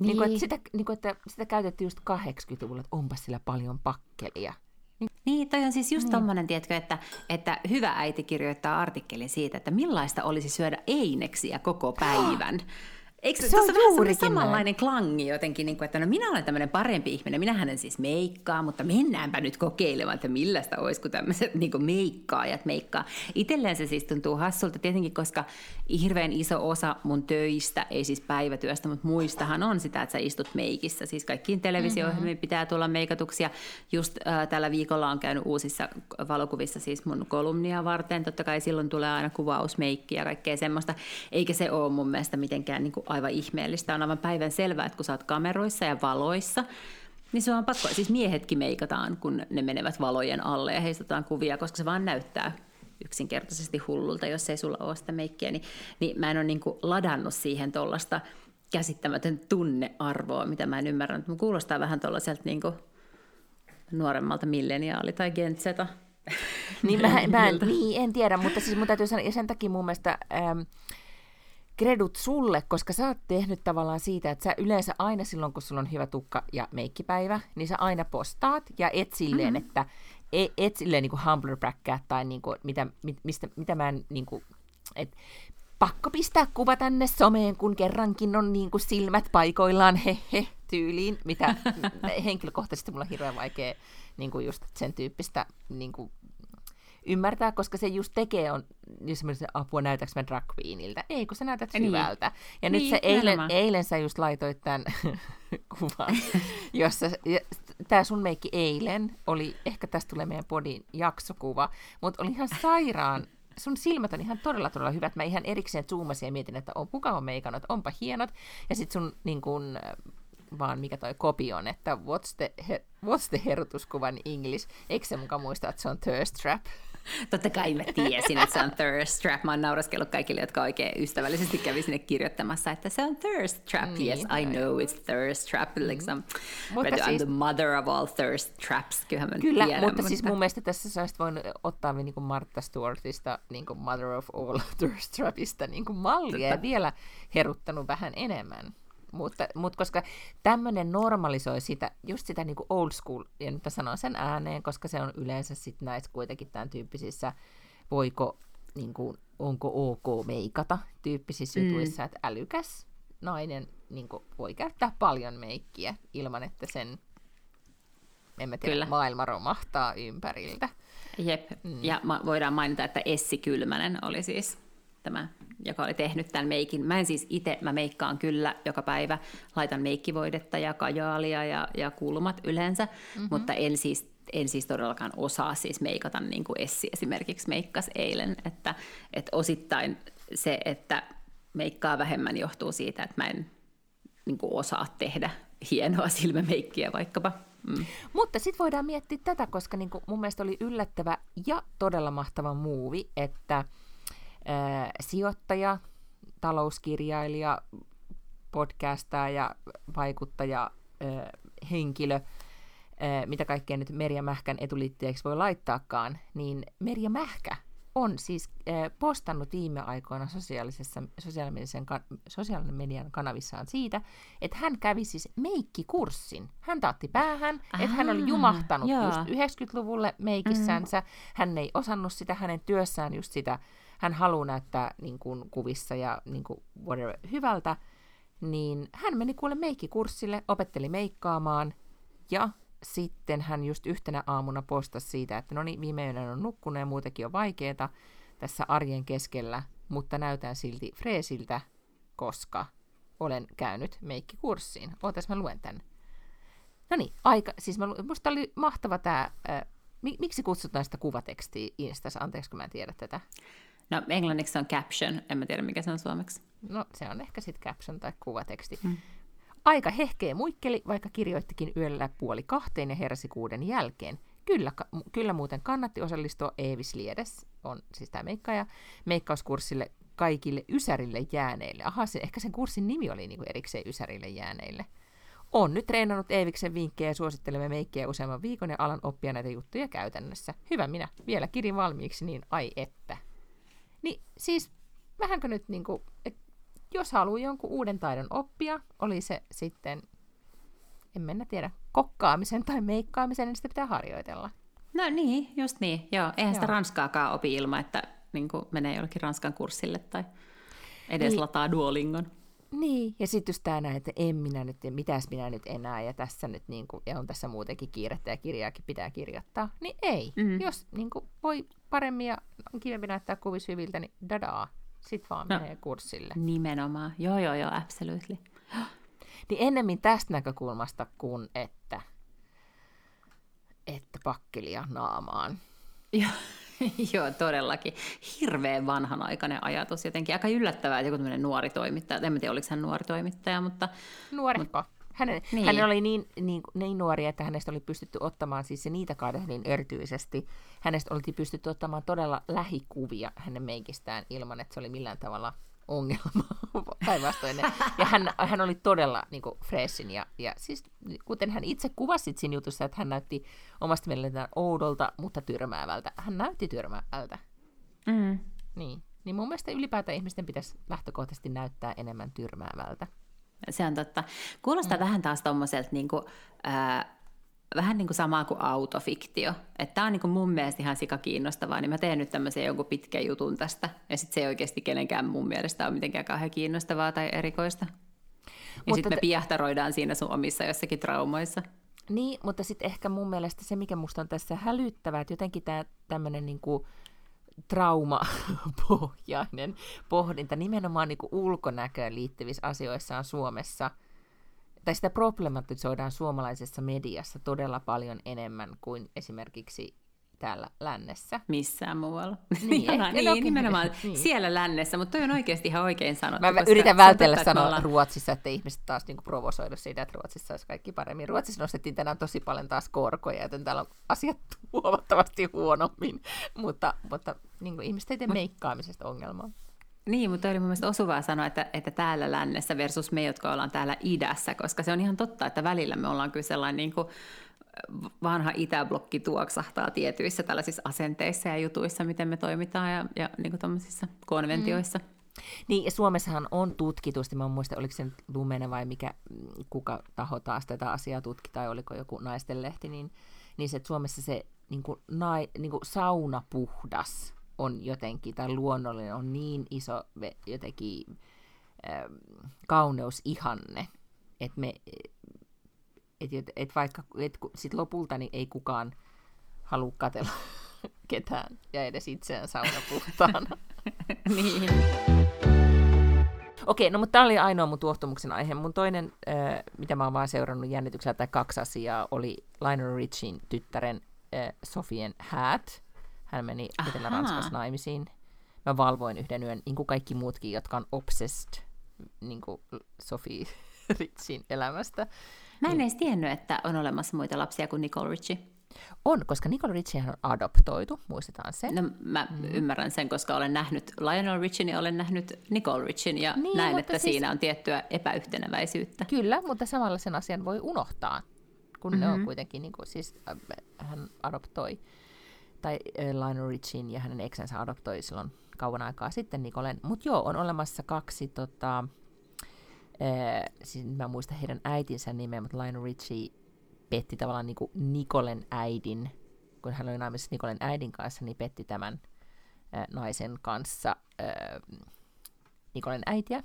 C: Niin. Niin kuin, että sitä, niin kuin, että sitä käytettiin just 80-luvulla, että onpa sillä paljon pakkelia.
B: Niin, niin toi on siis just niin. tommonen, tiedätkö, että, että hyvä äiti kirjoittaa artikkelin siitä, että millaista olisi syödä eineksiä koko päivän. Eikö se, se on juurikin samanlainen näin. klangi jotenkin, niin kuin, että no minä olen tämmöinen parempi ihminen, minä hänen siis meikkaa, mutta mennäänpä nyt kokeilemaan, että millaista olisi, kun tämmöiset niin kuin meikkaajat meikkaa. Itselleen se siis tuntuu hassulta tietenkin, koska hirveän iso osa mun töistä, ei siis päivätyöstä, mutta muistahan on sitä, että sä istut meikissä. Siis kaikkiin televisio mm-hmm. pitää tulla meikatuksia. Just äh, tällä viikolla on käynyt uusissa valokuvissa siis mun kolumnia varten. Totta kai silloin tulee aina kuvausmeikki ja kaikkea semmoista. Eikä se ole mun mielestä mitenkään niin kuin aivan ihmeellistä. On aivan päivän selvää, että kun sä oot kameroissa ja valoissa, niin se on pakko, siis miehetkin meikataan, kun ne menevät valojen alle ja heistä kuvia, koska se vaan näyttää yksinkertaisesti hullulta, jos ei sulla ole sitä meikkiä. Niin, niin mä en ole niin ladannut siihen tuollaista käsittämätön tunnearvoa, mitä mä en ymmärrä. Mutta kuulostaa vähän tuollaiselta niin nuoremmalta milleniaali- tai gentseta.
C: Niin, mä, mä en, niin, en tiedä, mutta siis mun täytyy sanoa, ja sen takia mun mielestä... Ähm, kredut sulle, koska sä oot tehnyt tavallaan siitä, että sä yleensä aina silloin, kun sulla on hyvä tukka ja meikkipäivä, niin sä aina postaat ja et silleen, mm-hmm. että et, et silleen niin humbler tai niin kuin, mitä, mistä, mitä mä en niin kuin, et pakko pistää kuva tänne someen, kun kerrankin on niin kuin silmät paikoillaan, he he, tyyliin, mitä henkilökohtaisesti mulla on hirveän vaikea niin kuin just sen tyyppistä niin kuin ymmärtää, koska se just tekee on esimerkiksi apua näytäks mä drag queeniltä. Ei, kun sä näytät niin. hyvältä. Ja niin, nyt sä eilen, eilen sä just laitoit tämän kuvan, jossa tämä sun meikki eilen oli, ehkä tästä tulee meidän podin jaksokuva, mutta oli ihan sairaan sun silmät on ihan todella, todella hyvät. Mä ihan erikseen zoomasin ja mietin, että on, kuka on meikannut, onpa hienot. Ja sitten sun niin kun, vaan mikä toi kopi on, että what's the, he, what's the herutuskuvan English? Eikö se mukaan muista, että se on thirst trap?
B: Totta kai mä tiesin, että se on thirst trap. Mä oon nauraskellut kaikille, jotka oikein ystävällisesti kävi sinne kirjoittamassa, että se on thirst trap. Niin, yes, I know it's thirst trap. Like some, mutta siis, I'm the mother of all thirst traps. Kyllähän mä
C: Kyllä,
B: tiedän,
C: mutta, mutta, siis mun mielestä tässä sä olisit voinut ottaa niin kuin Martha Stewartista niin kuin mother of all thirst trapista niin kuin mallia ja vielä heruttanut vähän enemmän. Mutta, mutta koska tämmöinen normalisoi sitä, just sitä niin kuin old school, ja nyt mä sanon sen ääneen, koska se on yleensä sitten näissä kuitenkin tämän tyyppisissä, voiko, niin kuin, onko ok meikata tyyppisissä mm. jutuissa, että älykäs nainen niin kuin, voi käyttää paljon meikkiä ilman, että sen en mä tiedä, Kyllä. maailma romahtaa ympäriltä.
B: Jep, mm. ja ma- voidaan mainita, että Essi Kylmänen oli siis tämä, joka oli tehnyt tämän meikin. Mä en siis itse, mä meikkaan kyllä joka päivä, laitan meikkivoidetta ja kajaalia ja, ja kulmat yleensä, mm-hmm. mutta en siis, en siis todellakaan osaa siis meikata niin kuin Essi esimerkiksi meikkas eilen, että, että osittain se, että meikkaa vähemmän johtuu siitä, että mä en niin kuin osaa tehdä hienoa silmämeikkiä vaikkapa. Mm.
C: Mutta sitten voidaan miettiä tätä, koska niin kuin mun mielestä oli yllättävä ja todella mahtava muuvi, että – sijoittaja, talouskirjailija, podcastaja, vaikuttaja, henkilö, mitä kaikkea nyt Merja Mähkän etuliitteeksi voi laittaakaan, niin Merja Mähkä on siis postannut viime aikoina sosiaalisessa, sosiaalisen, sosiaalisen median kanavissaan siitä, että hän kävi siis meikkikurssin. Hän taatti päähän, Aha, että hän oli jumahtanut joo. just 90-luvulle meikissänsä. Mm. Hän ei osannut sitä hänen työssään just sitä hän haluaa näyttää niin kuin, kuvissa ja niin kuin, whatever, hyvältä, niin hän meni kuule meikkikurssille, opetteli meikkaamaan ja sitten hän just yhtenä aamuna postasi siitä, että no niin, viime yönä on nukkunut ja muutenkin on vaikeeta tässä arjen keskellä, mutta näytän silti freesiltä, koska olen käynyt meikkikurssiin. Ootas, mä luen tämän. No niin, aika, siis mä, musta oli mahtava tämä, äh, miksi kutsutaan sitä kuvatekstiä Instassa, anteeksi kun mä en tiedä tätä.
B: No englanniksi se on caption, en mä tiedä mikä se on suomeksi.
C: No se on ehkä sitten caption tai kuvateksti. Hmm. Aika hehkeä muikkeli, vaikka kirjoittikin yöllä puoli kahteen ja heräsi kuuden jälkeen. Kyllä, kyllä muuten kannatti osallistua Eevis Liedes, on siis tämä meikkaaja, meikkauskurssille kaikille Ysärille jääneille. Aha, se, ehkä sen kurssin nimi oli niinku erikseen Ysärille jääneille. On nyt treenannut Eeviksen vinkkejä ja suosittelemme meikkejä useamman viikon ja alan oppia näitä juttuja käytännössä. Hyvä minä, vielä kirin valmiiksi, niin ai että. Niin siis vähänkö nyt niin kuin, että jos haluaa jonkun uuden taidon oppia, oli se sitten, en mennä tiedä, kokkaamisen tai meikkaamisen, niin sitä pitää harjoitella.
B: No niin, just niin. Joo, eihän Joo. sitä ranskaakaan opi ilman, että niin menee jollekin ranskan kurssille tai edes niin. lataa Duolingon.
C: Niin, ja sitten just tämä näin, että en minä nyt, mitäs minä nyt enää, ja tässä nyt niin kuin, ja on tässä muutenkin kiirettä ja kirjaakin pitää kirjoittaa, niin ei. Mm. Jos niin kuin, voi paremmin ja on kivempi näyttää kuvissa hyviltä, niin dadaa, sitten vaan no, menee kurssille.
B: Nimenomaan, joo joo joo, absolutely.
C: Niin ennemmin tästä näkökulmasta kuin että, että pakkelia naamaan.
B: Joo. Joo, todellakin. Hirveän vanhanaikainen ajatus jotenkin. Aika yllättävää, että joku tämmöinen nuori toimittaja, en tiedä oliko hän nuori toimittaja, mutta...
C: Nuorikko. Mutta, hänen, niin. Hän oli niin, niin, niin nuori, että hänestä oli pystytty ottamaan, siis se niitä niin erityisesti, hänestä oli pystytty ottamaan todella lähikuvia hänen meikistään ilman, että se oli millään tavalla ongelma päinvastoin. Ja hän, hän oli todella niin kuin, freshin ja, ja siis kuten hän itse kuvasi siinä jutussa, että hän näytti omasta mielestään oudolta, mutta tyrmäävältä. Hän näytti tyrmäävältä. Mm. Niin. niin mun mielestä ylipäätään ihmisten pitäisi lähtökohtaisesti näyttää enemmän tyrmäävältä.
B: Se on totta. Kuulostaa mm. vähän taas tuommoiselta niin kuin, äh, vähän niin kuin samaa kuin autofiktio. Että tämä on niin kuin mun mielestä ihan sika kiinnostavaa, niin mä teen nyt tämmöisen jonkun pitkän jutun tästä. Ja sitten se ei oikeasti kenenkään mun mielestä ole mitenkään kauhean kiinnostavaa tai erikoista. Ja sitten me te... piahtaroidaan siinä sun omissa jossakin traumoissa.
C: Niin, mutta sitten ehkä mun mielestä se, mikä musta on tässä hälyttävää, että jotenkin tämä tämmöinen niinku traumapohjainen pohdinta nimenomaan niinku ulkonäköön liittyvissä asioissa on Suomessa – tai sitä problematisoidaan suomalaisessa mediassa todella paljon enemmän kuin esimerkiksi täällä lännessä.
B: Missään muualla. Niin, ehkä, niin, no, nimenomaan niin. siellä lännessä, mutta toi on oikeasti ihan oikein sanottu.
C: Mä yritän vältellä sanoa ollaan... Ruotsissa, että ihmiset taas niinku provosoidu siitä, että Ruotsissa olisi kaikki paremmin. Ruotsissa nostettiin tänään tosi paljon taas korkoja, joten täällä on asiat huomattavasti huonommin, mutta, mutta niin ihmiset ei tee meikkaamisesta ongelmaa.
B: Niin, mutta oli mun mielestä osuvaa sanoa, että, että täällä lännessä versus me, jotka ollaan täällä idässä, koska se on ihan totta, että välillä me ollaan kyllä sellainen niin kuin vanha itäblokki tuoksahtaa tietyissä tällaisissa asenteissa ja jutuissa, miten me toimitaan ja, ja niin kuin konventioissa. Mm.
C: Niin, ja Suomessahan on tutkitusti, mä muista, oliko se nyt Lumene vai mikä, kuka taho taas tätä asiaa tutki, tai oliko joku naistenlehti, niin, niin se, että Suomessa se niin kuin, nai, niin kuin saunapuhdas on jotenkin, tai luonnollinen on niin iso jotenkin äh, kauneusihanne, että me, et, et, et vaikka et, sit lopulta niin ei kukaan halua katella ketään ja edes itseään saunapuhtaana.
B: niin.
C: Okei, no mutta tämä oli ainoa mun tuottumuksen aihe. Mun toinen, äh, mitä mä oon vaan seurannut jännityksellä, tai kaksi asiaa, oli Lionel Richin tyttären äh, Sofien häät. Hän meni Etelä-Ranskassa naimisiin. Mä valvoin yhden yön, niin kuin kaikki muutkin, jotka on obsessed niin kuin Sophie Richin elämästä.
B: Mä en niin. edes tiennyt, että on olemassa muita lapsia kuin Nicole Richie.
C: On, koska Nicole Richie on adoptoitu, muistetaan se.
B: No mä mm. ymmärrän sen, koska olen nähnyt Lionel Richin ja olen nähnyt Nicole Richin ja niin, näen, että siis... siinä on tiettyä epäyhtenäväisyyttä.
C: Kyllä, mutta samalla sen asian voi unohtaa, kun mm-hmm. ne on mhm. kuitenkin, niin kuin, siis äh, hän adoptoi tai äh, Lionel Richin ja hänen eksensä adoptoi silloin kauan aikaa sitten Nikolen. Mutta joo, on olemassa kaksi, tota, äh, siis mä muistan heidän äitinsä nimeä, mutta Lionel Richie petti tavallaan niin Nikolen äidin, kun hän oli naimisissa Nikolen äidin kanssa, niin petti tämän äh, naisen kanssa äh, Nikolen äitiä.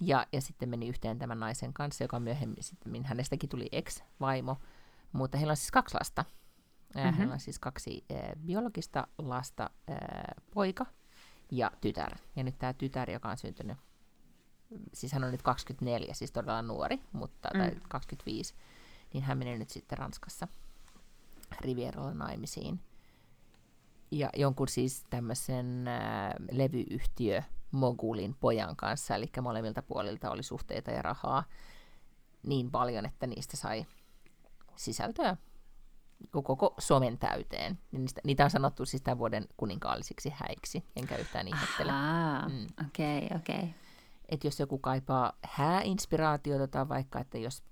C: Ja, ja sitten meni yhteen tämän naisen kanssa, joka myöhemmin sitten hänestäkin tuli ex-vaimo. Mutta heillä on siis kaksi lasta. Mm-hmm. Hänellä on siis kaksi äh, biologista lasta, äh, poika ja tytär. Ja nyt tämä tytär, joka on syntynyt, siis hän on nyt 24, siis todella nuori, mutta, mm. tai 25, niin hän menee nyt sitten Ranskassa Rivierolla naimisiin. Ja jonkun siis tämmöisen äh, levyyhtiö Mogulin pojan kanssa, eli molemmilta puolilta oli suhteita ja rahaa niin paljon, että niistä sai sisältöä koko somen täyteen. Niin niistä, niitä on sanottu siis tämän vuoden kuninkaallisiksi häiksi, enkä yhtään ihmettele.
B: Okei, mm. okei. Okay, okay.
C: Että jos joku kaipaa hääinspiraatiota tai vaikka, että jos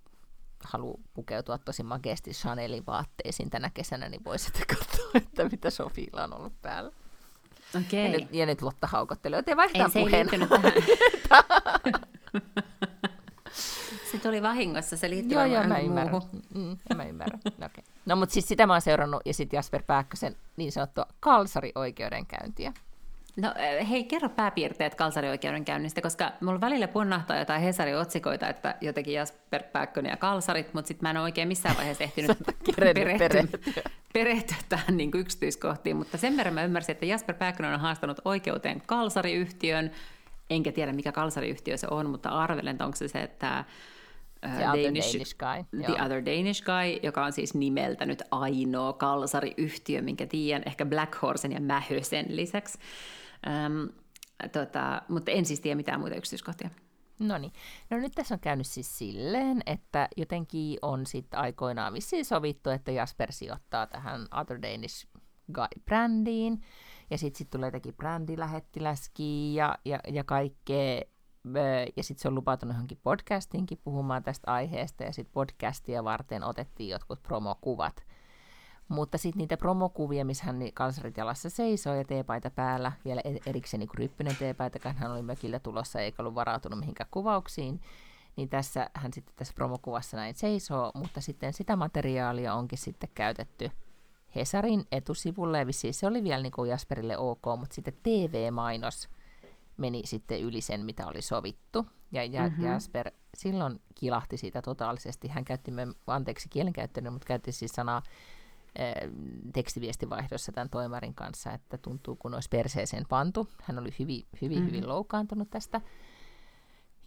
C: haluaa pukeutua tosi makeasti Chanelin vaatteisiin tänä kesänä, niin voisitte katsoa, että mitä Sofiilla on ollut päällä.
B: Okei. Okay.
C: Ja, nyt, ja nyt Lotta haukottelee, joten vaihdetaan
B: Ei,
C: puheen.
B: se ei tähän. se tuli vahingossa, se liittyy
C: joo, joo, mä ymmärrän. Mm, mä ymmärrän. Okay. No mutta siis sitä mä oon seurannut, ja sitten Jasper Pääkkösen niin sanottua kalsarioikeudenkäyntiä.
B: No hei, kerro pääpiirteet kalsarioikeudenkäynnistä, koska mulla välillä punnahtaa jotain Hesari-otsikoita, että jotenkin Jasper Pääkkönen ja kalsarit, mutta sitten mä en ole oikein missään vaiheessa ehtinyt perehtyä, perehtyä tähän niin yksityiskohtiin, mutta sen verran mä ymmärsin, että Jasper Pääkkönen on haastanut oikeuteen kalsariyhtiön, enkä tiedä mikä kalsariyhtiö se on, mutta arvelen, että onko se se, että
C: The Danish, Danish Guy.
B: The Joo. Other Danish Guy, joka on siis nimeltä nyt ainoa kalsariyhtiö, minkä tiedän, ehkä Black Horsen ja Mähösen lisäksi. Ähm, tota, mutta en siis tiedä mitään muita yksityiskohtia.
C: No niin. No nyt tässä on käynyt siis silleen, että jotenkin on sitten aikoinaan vissiin sovittu, että Jasper sijoittaa tähän Other Danish Guy-brändiin. Ja sitten sit tulee jotenkin brändilähettiläski ja, ja, ja kaikkea. Ja sitten se on lupautunut johonkin podcastinkin puhumaan tästä aiheesta. Ja sitten podcastia varten otettiin jotkut promokuvat – mutta sitten niitä promokuvia, missä hän kalsarit jalassa seisoo ja teepaita päällä, vielä e- erikseen niin ryppynen teepaita, hän oli mökillä tulossa eikä ollut varautunut mihinkään kuvauksiin, niin tässä hän sitten tässä promokuvassa näin seisoo, mutta sitten sitä materiaalia onkin sitten käytetty Hesarin etusivulle, ja se oli vielä niin kuin Jasperille ok, mutta sitten TV-mainos meni sitten yli sen, mitä oli sovittu. Ja mm-hmm. Jasper silloin kilahti siitä totaalisesti. Hän käytti, anteeksi kielenkäyttöön, mutta käytti siis sanaa tekstiviestivaihdossa tämän toimarin kanssa, että tuntuu kun olisi perseeseen pantu. Hän oli hyvin, hyvin, mm-hmm. hyvin loukkaantunut tästä.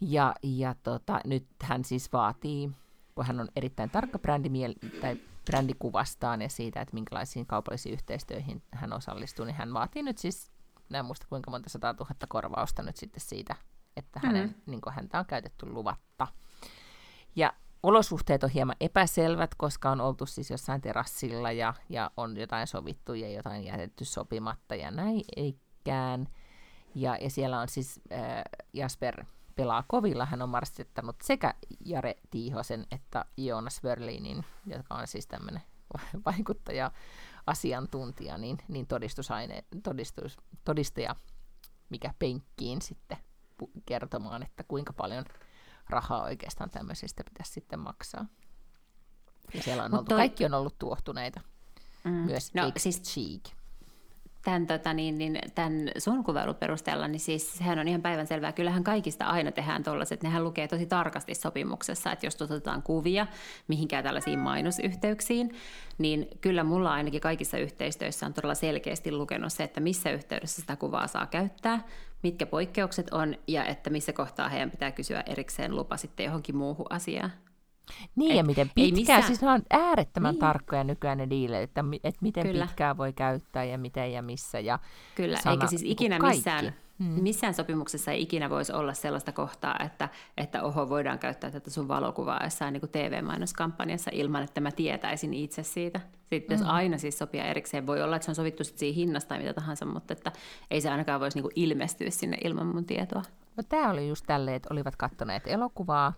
C: Ja, ja tota, nyt hän siis vaatii, kun hän on erittäin tarkka brändimiel- tai brändikuvastaan ja siitä, että minkälaisiin kaupallisiin yhteistyöihin hän osallistuu, niin hän vaatii nyt siis, en muista kuinka monta sataa tuhatta korvausta nyt sitten siitä, että hänen, mm-hmm. niin häntä on käytetty luvatta. Ja olosuhteet on hieman epäselvät, koska on oltu siis jossain terassilla ja, ja on jotain sovittu ja jotain jätetty sopimatta ja näin eikään. Ja, ja siellä on siis äh, Jasper pelaa kovilla. Hän on marssittanut sekä Jare Tiihosen että Joonas Wörlinin, joka on siis tämmöinen vaikuttaja, asiantuntija, niin, niin todistusaine, todistus, todistaja, mikä penkkiin sitten kertomaan, että kuinka paljon rahaa oikeastaan tämmöisistä pitäisi sitten maksaa. Ja siellä on oltu, toi... kaikki on ollut tuohtuneita. Mm. Myös no, siis Cheek
B: tämän, tota, niin, niin, tämän sun kuvailun perusteella, niin siis sehän on ihan päivänselvää. Kyllähän kaikista aina tehdään tuollaiset, nehän lukee tosi tarkasti sopimuksessa, että jos otetaan kuvia mihinkään tällaisiin mainosyhteyksiin, niin kyllä mulla ainakin kaikissa yhteistyöissä on todella selkeästi lukenut se, että missä yhteydessä sitä kuvaa saa käyttää, mitkä poikkeukset on ja että missä kohtaa heidän pitää kysyä erikseen lupa sitten johonkin muuhun asiaan.
C: Niin, Et, ja miten pitkään, siis ne on äärettömän niin. tarkkoja nykyään ne diileet, että, että miten Kyllä. pitkään voi käyttää ja miten ja missä. Ja
B: Kyllä, sana, eikä siis ikinä niin missään, hmm. missään sopimuksessa ei ikinä voisi olla sellaista kohtaa, että, että oho, voidaan käyttää tätä sun valokuvaa jossain niin TV-mainoskampanjassa ilman, että mä tietäisin itse siitä. Sitten hmm. aina siis sopia erikseen. Voi olla, että se on sovittu sitten siinä hinnasta tai mitä tahansa, mutta että ei se ainakaan voisi niin ilmestyä sinne ilman mun tietoa.
C: No tämä oli just tälleen, että olivat kattoneet elokuvaa,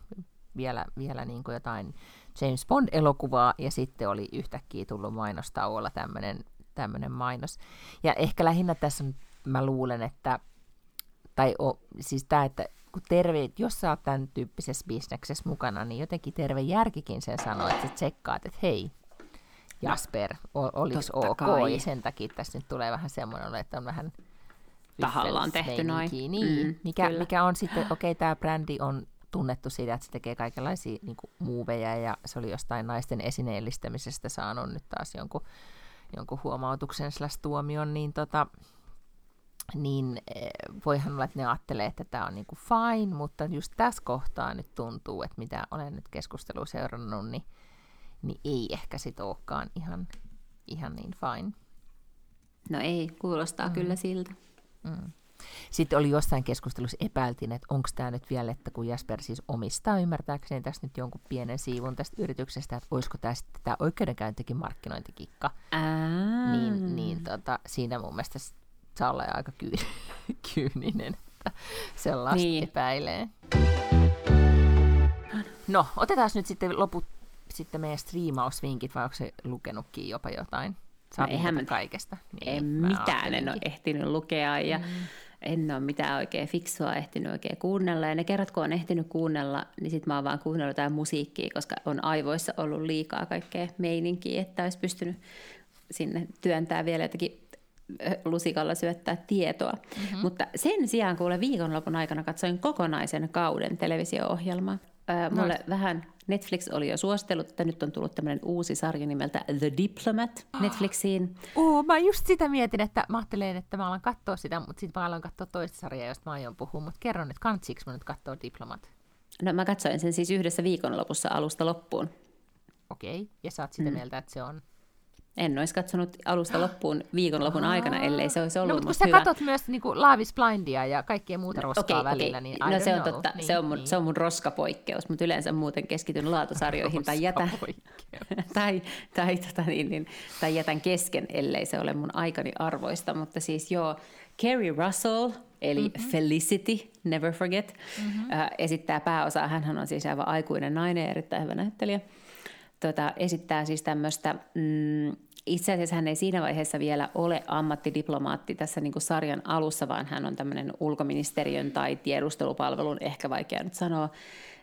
C: vielä, vielä niin kuin jotain James Bond-elokuvaa, ja sitten oli yhtäkkiä tullut mainostauolla tämmöinen mainos. Ja ehkä lähinnä tässä mä luulen, että, tai o, siis tämä, että kun terve, jos sä oot tämän tyyppisessä bisneksessä mukana, niin jotenkin terve järkikin sen sanoo, että sä tsekkaat, että hei, Jasper, oliko ok, kai. ja sen takia tässä nyt tulee vähän semmoinen, että on vähän
B: tahallaan tehty noin.
C: Niin, mm, mikä, mikä on sitten, okei, okay, tämä brändi on tunnettu siitä, että se tekee kaikenlaisia niin kuin, muuveja ja se oli jostain naisten esineellistämisestä saanut nyt taas jonkun, jonkun huomautuksen slash tuomion, niin, tota, niin eh, voihan olla, että ne ajattelee, että tämä on niin kuin fine, mutta just tässä kohtaa nyt tuntuu, että mitä olen nyt keskustelua seurannut, niin, niin ei ehkä sit olekaan ihan, ihan niin fine.
B: No ei, kuulostaa mm. kyllä siltä.
C: Mm. Sitten oli jossain keskustelussa epäiltiin, että onko tämä nyt vielä, että kun Jasper siis omistaa ymmärtääkseni tästä nyt jonkun pienen siivun tästä yrityksestä, että olisiko tämä sitten tämä oikeudenkäyntikin markkinointikikka.
B: Ää.
C: Niin, niin tota, siinä mun mielestä saa olla aika kyy- kyyninen, että sellaista niin. epäilee. No, otetaan nyt sitten loput sitten meidän striimausvinkit, vai onko se lukenutkin jopa jotain? Saa no, eihän kaikesta.
B: Niin, en mitään, en ole ehtinyt lukea ja mm en ole mitään oikein fiksua ehtinyt oikein kuunnella. Ja ne kerrat, kun on ehtinyt kuunnella, niin sitten mä oon vaan kuunnellut jotain musiikkia, koska on aivoissa ollut liikaa kaikkea meininkiä, että olisi pystynyt sinne työntää vielä jotakin lusikalla syöttää tietoa. Mm-hmm. Mutta sen sijaan kuule viikonlopun aikana katsoin kokonaisen kauden televisio-ohjelmaa. Öö, mulle no. vähän Netflix oli jo suositellut, että nyt on tullut tämmöinen uusi sarja nimeltä The Diplomat Netflixiin.
C: Uh, mä just sitä mietin, että mä ajattelen, että mä alan katsoa sitä, mutta sitten mä alan katsoa toista sarjaa, josta mä aion puhua. Mutta kerron nyt, kantsiks mä nyt katsoa Diplomat?
B: No mä katsoin sen siis yhdessä viikonlopussa alusta loppuun.
C: Okei, okay. ja sä oot sitä mm. mieltä, että se on
B: en olisi katsonut alusta loppuun viikonlopun aikana, ellei se olisi ollut
C: no, mutta kun sä
B: hyvä.
C: katsot myös niin kuin Love is Blindia ja kaikkea muuta roskaa okay, välillä, okay. niin
B: No se on know. totta, niin, se, on mun, niin. se on mun roskapoikkeus, mutta yleensä muuten keskityn laatusarjoihin tai jätän, tai, tai, tota, niin, niin, tai jätän kesken, ellei se ole mun aikani arvoista. Mutta siis joo, Kerry Russell, eli mm-hmm. Felicity, never forget, mm-hmm. äh, esittää pääosaa. Hän on siis aivan aikuinen nainen ja erittäin hyvä näyttelijä tota, esittää siis tämmöistä mm, itse asiassa hän ei siinä vaiheessa vielä ole ammattidiplomaatti tässä niin kuin sarjan alussa, vaan hän on tämmöinen ulkoministeriön tai tiedustelupalvelun, ehkä vaikea nyt sanoa,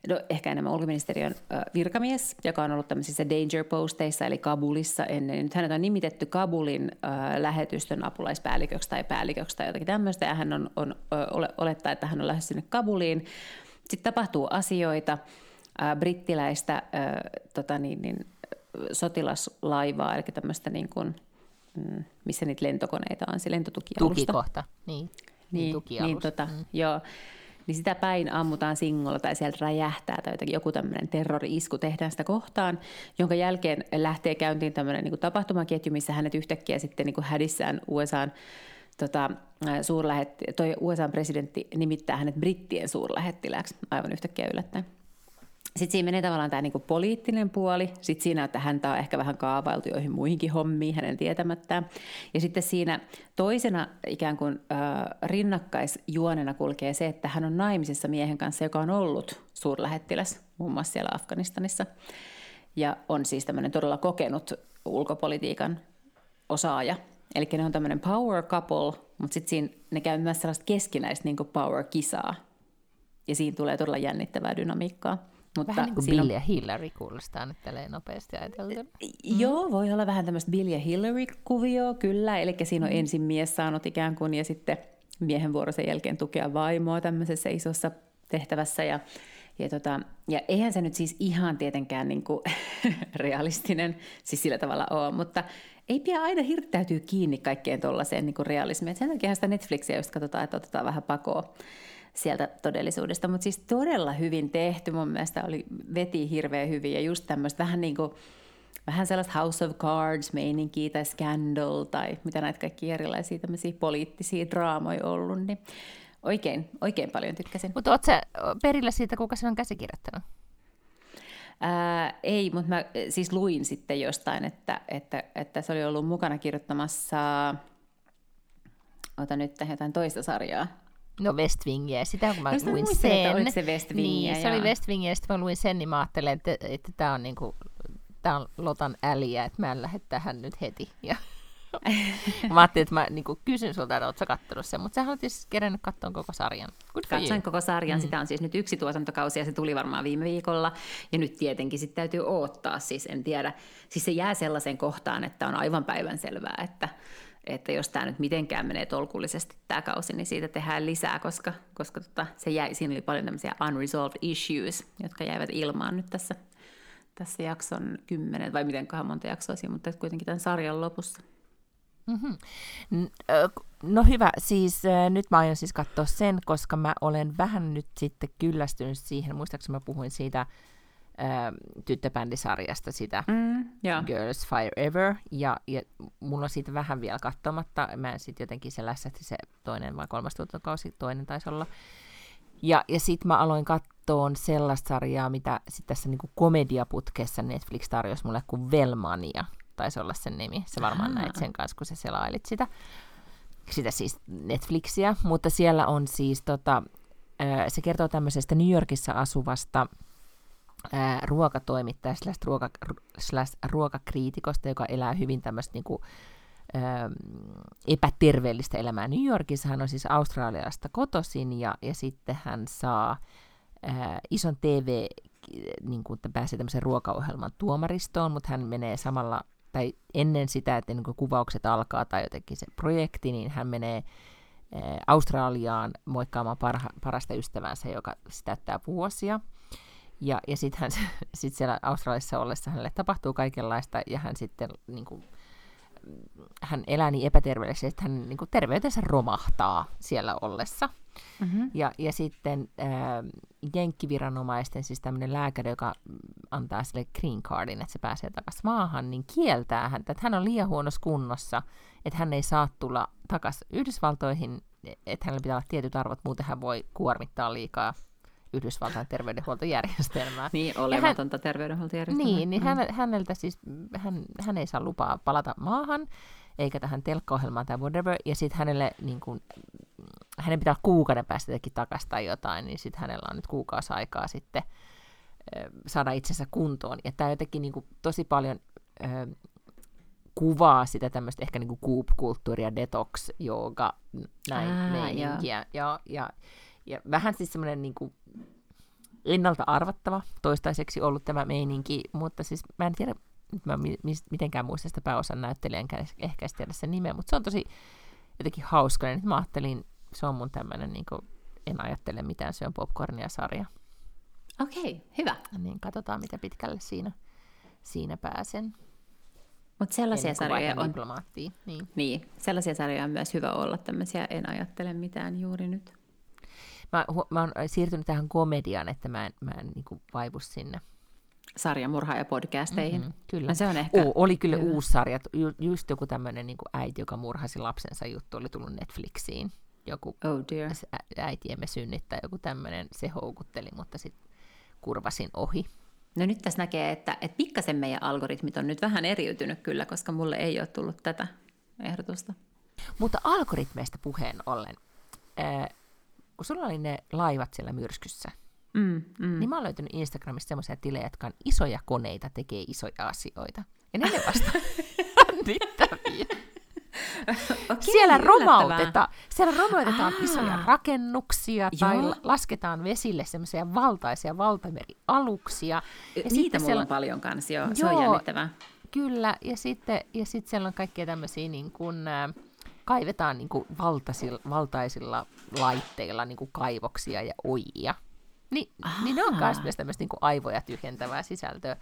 B: no, ehkä enemmän ulkoministeriön virkamies, joka on ollut tämmöisissä danger posteissa, eli Kabulissa ennen. Nyt hänet on nimitetty Kabulin äh, lähetystön apulaispäälliköksi tai päälliköksi tai jotakin tämmöistä, ja hän on, on ole, olettaa, että hän on lähes sinne Kabuliin. Sitten tapahtuu asioita, brittiläistä tota niin, niin, sotilaslaivaa, eli tämmöistä niin kuin, mm, missä niitä lentokoneita on, se lentotukialusta.
C: Tukikohta, niin.
B: Niin, niin, niin tota, mm. joo niin sitä päin ammutaan singolla tai sieltä räjähtää tai jotakin, joku tämmöinen terrori-isku tehdään sitä kohtaan, jonka jälkeen lähtee käyntiin tämmöinen niin kuin tapahtumaketju, missä hänet yhtäkkiä sitten niin kuin hädissään USAn tota, suurlähetti, toi USA-presidentti nimittää hänet brittien suurlähettilääksi aivan yhtäkkiä yllättäen. Sitten siinä menee tavallaan tämä niinku poliittinen puoli, sitten siinä, että häntä on ehkä vähän kaavailtu joihin muihinkin hommiin hänen tietämättään. Ja sitten siinä toisena ikään kuin äh, rinnakkaisjuonena kulkee se, että hän on naimisessa miehen kanssa, joka on ollut suurlähettiläs muun muassa siellä Afganistanissa. Ja on siis tämmöinen todella kokenut ulkopolitiikan osaaja. Eli ne on tämmöinen power couple, mutta sitten siinä ne käy myös sellaista keskinäistä niin power-kisaa. Ja siinä tulee todella jännittävää dynamiikkaa.
C: Mutta vähän niin kuin Bill on... ja Hillary kuulostaa nyt nopeasti ajateltuna. Mm.
B: Joo, voi olla vähän tämmöistä Bill ja Hillary-kuvioa, kyllä. Eli siinä on mm. ensin mies saanut ikään kuin ja sitten miehen vuoro sen jälkeen tukea vaimoa tämmöisessä isossa tehtävässä. Ja, ja, tota, ja eihän se nyt siis ihan tietenkään niin kuin realistinen siis sillä tavalla ole, mutta ei pidä aina hirttäytyy kiinni kaikkeen tuollaiseen niin realismiin. sen takia sitä Netflixiä just katsotaan, että otetaan vähän pakoa sieltä todellisuudesta. Mutta siis todella hyvin tehty, mun mielestä oli, veti hirveän hyvin ja just tämmöistä vähän niin kuin, vähän sellaista House of Cards-meininkiä tai Scandal tai mitä näitä kaikki erilaisia tämmöisiä poliittisia draamoja ollut, niin oikein, oikein paljon tykkäsin.
C: Mutta ootko perillä siitä, kuka sen on käsikirjoittanut?
B: Ää, ei, mutta mä siis luin sitten jostain, että, että, että se oli ollut mukana kirjoittamassa, ota nyt jotain toista sarjaa,
C: No West Wingia, sitä kun mä
B: no,
C: luin muistan, sen.
B: Se West Wingia,
C: niin, se oli West Wingia, ja sitten mä luin sen, niin mä ajattelin, että, että tämä on, niinku, tää on Lotan äliä, että mä en lähde tähän nyt heti. Ja mä ajattelin, että mä niinku, kysyn sulta, että ootko kattonut sen, mutta sä oot siis kerännyt katsoa koko sarjan.
B: Katsoin koko sarjan, mm. sitä on siis nyt yksi tuotantokausi ja se tuli varmaan viime viikolla. Ja nyt tietenkin sitten täytyy odottaa, siis en tiedä. Siis se jää sellaiseen kohtaan, että on aivan päivän selvää, että että jos tämä nyt mitenkään menee tolkullisesti tämä kausi, niin siitä tehdään lisää, koska, koska tota, se jäi, siinä oli paljon tämmöisiä unresolved issues, jotka jäivät ilmaan nyt tässä, tässä jakson kymmenen, vai mitenköhän monta jaksoa siinä, mutta kuitenkin tämän sarjan lopussa.
C: Mm-hmm. No hyvä, siis nyt mä aion siis katsoa sen, koska mä olen vähän nyt sitten kyllästynyt siihen, muistaakseni mä puhuin siitä tyttöbändisarjasta sitä mm, yeah. Girls Fire Ever, ja, ja mulla on siitä vähän vielä katsomatta, mä en sitten jotenkin se lässähti se toinen vai kolmas tuotantokausi, toinen taisi olla. Ja, ja sitten mä aloin katsoa sellaista sarjaa, mitä sitten tässä niinku komediaputkessa Netflix tarjosi mulle kuin Velmania, taisi olla sen nimi. Se varmaan näit sen kanssa, kun sä selailit sitä. Sitä siis Netflixiä, mutta siellä on siis tota, se kertoo tämmöisestä New Yorkissa asuvasta ruokatoimittaja slash, ruoka, slash ruokakriitikosta, joka elää hyvin tämmöistä niinku, ää, epäterveellistä elämää New Yorkissa. Hän on siis Australiasta kotoisin ja, ja sitten hän saa ää, ison TV, niin kuin, että pääsee tämmöisen ruokaohjelman tuomaristoon, mutta hän menee samalla, tai ennen sitä, että niin kuin kuvaukset alkaa tai jotenkin se projekti, niin hän menee Australiaan moikkaamaan parha, parasta ystävänsä, joka täyttää vuosia. Ja, ja sitten hän sit siellä Australiassa ollessa hänelle tapahtuu kaikenlaista ja hän sitten niin kuin, hän elää niin epäterveellisesti, että hän niin kuin, terveytensä romahtaa siellä ollessa. Mm-hmm. Ja, ja sitten äh, jenkkiviranomaisten, siis tämmöinen lääkäri, joka antaa sille green cardin, että se pääsee takaisin maahan, niin kieltää häntä, että hän on liian huonossa kunnossa, että hän ei saa tulla takaisin Yhdysvaltoihin, että hänellä pitää olla tietyt arvot, muuten hän voi kuormittaa liikaa Yhdysvaltain terveydenhuoltojärjestelmää.
B: niin, olematonta hän, terveydenhuoltojärjestelmää.
C: Niin, niin mm. hän, häneltä siis, hän, hän ei saa lupaa palata maahan, eikä tähän telkkaohjelmaan tai whatever, ja sitten hänelle, niin kun, hänen pitää kuukauden päästä jotenkin takaisin tai jotain, niin sitten hänellä on nyt kuukausi aikaa sitten saada itsensä kuntoon. Ja tämä jotenkin niin kuin, tosi paljon ö, kuvaa sitä tämmöistä ehkä niin coop-kulttuuria, detox, jooga, näin
B: Aa,
C: meininkiä. Ja, ja, ja vähän siis semmoinen niin kuin ennalta arvattava toistaiseksi ollut tämä meininki, mutta siis mä en tiedä, nyt mä mitenkään muista sitä pääosan näyttelijän, ehkä tiedä sen nimeä, mutta se on tosi jotenkin hauska. Ja nyt mä ajattelin, se on mun tämmöinen, niin kuin, en ajattele mitään, se on popcornia sarja.
B: Okei, hyvä.
C: Niin katsotaan, mitä pitkälle siinä, siinä pääsen.
B: Mutta sellaisia sarjoja on.
C: Niin.
B: niin, sellaisia sarjoja on myös hyvä olla tämmöisiä, en ajattele mitään juuri nyt.
C: Mä, hu- mä oon siirtynyt tähän komediaan, että mä en, mä en niin kuin vaivu sinne.
B: Sarjamurha- ja podcasteihin.
C: Mm, kyllä.
B: No se on ehkä
C: Oo, oli kyllä
B: hyvä.
C: uusi sarja. Ju, just joku tämmöinen niin äiti, joka murhasi lapsensa juttu, oli tullut Netflixiin. Joku
B: Oh dear.
C: ä- äitiemme synnyttää, joku tämmöinen, se houkutteli, mutta sitten kurvasin ohi.
B: No nyt tässä näkee, että, että pikkasen meidän algoritmit on nyt vähän eriytynyt kyllä, koska mulle ei ole tullut tätä ehdotusta.
C: Mutta algoritmeista puheen ollen, ää, kun sulla oli ne laivat siellä myrskyssä,
B: Mm, mm.
C: niin mä oon löytänyt Instagramista semmoisia tilejä, jotka on isoja koneita, tekee isoja asioita. Ja ne ne vasta jännittäviä.
B: Okei,
C: siellä, romautetaan, siellä romautetaan
B: Aa.
C: isoja rakennuksia tai
B: Joo.
C: la- lasketaan vesille semmoisia valtaisia valtamerialuksia.
B: Ja Niitä mulla
C: siellä
B: on paljon kanssa, joo. Se on
C: Joo.
B: jännittävää.
C: Kyllä, ja sitten, ja sitten siellä on kaikkea tämmöisiä, niin kuin, äh, kaivetaan niin kuin valtaisilla, valtaisilla laitteilla niin kuin kaivoksia ja ojia. Ni, niin ne on myös tämmöistä niin kuin aivoja tyhjentävää sisältöä.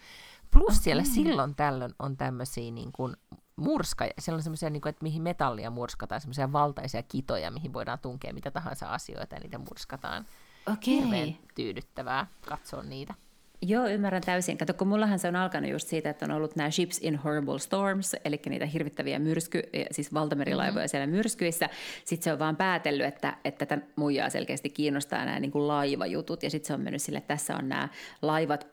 C: Plus siellä silloin tällöin on tämmöisiä niin kuin murska, siellä on semmoisia, niin kuin, että mihin metallia murskataan, semmoisia valtaisia kitoja, mihin voidaan tunkea mitä tahansa asioita ja niitä murskataan.
B: Okei.
C: Hirveän tyydyttävää katsoa niitä.
B: Joo, ymmärrän täysin. Kato, kun mullahan se on alkanut just siitä, että on ollut nämä ships in horrible storms, eli niitä hirvittäviä myrsky, siis valtamerilaivoja
C: Mm-hmm.
B: siellä myrskyissä. Sitten se on vaan päätellyt, että, että tätä muijaa selkeästi kiinnostaa nämä niin kuin laivajutut, ja sitten se on mennyt sille, että tässä on nämä laivat,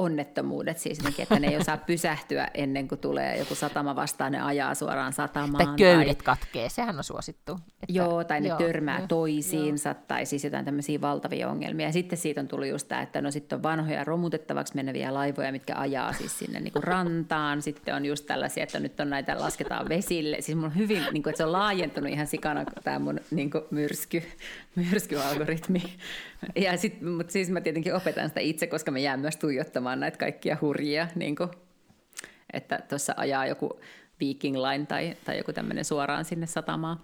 B: onnettomuudet siis jotenkin, että ne ei osaa pysähtyä ennen kuin tulee joku satama vastaan, ne ajaa suoraan satamaan.
C: Tai köydet katkee, sehän on suosittu. Että,
B: Joo, tai ne joo, törmää
C: joo,
B: toisiinsa, joo. tai siis jotain tämmöisiä valtavia ongelmia. Ja sitten siitä on tullut just tämä, että no sitten on vanhoja romutettavaksi meneviä laivoja, mitkä ajaa siis sinne niin kuin rantaan. Sitten on just tällaisia, että nyt on näitä lasketaan vesille. Siis mun hyvin, niin kuin, että se on laajentunut ihan sikana tämä mun niin kuin myrsky, myrskyalgoritmi. Ja sit, mutta siis mä tietenkin opetan sitä itse, koska mä jään myös tuijottamaan näitä kaikkia hurjia, niin kuin, että tuossa ajaa joku Viking Line tai, tai joku tämmöinen suoraan sinne satamaan.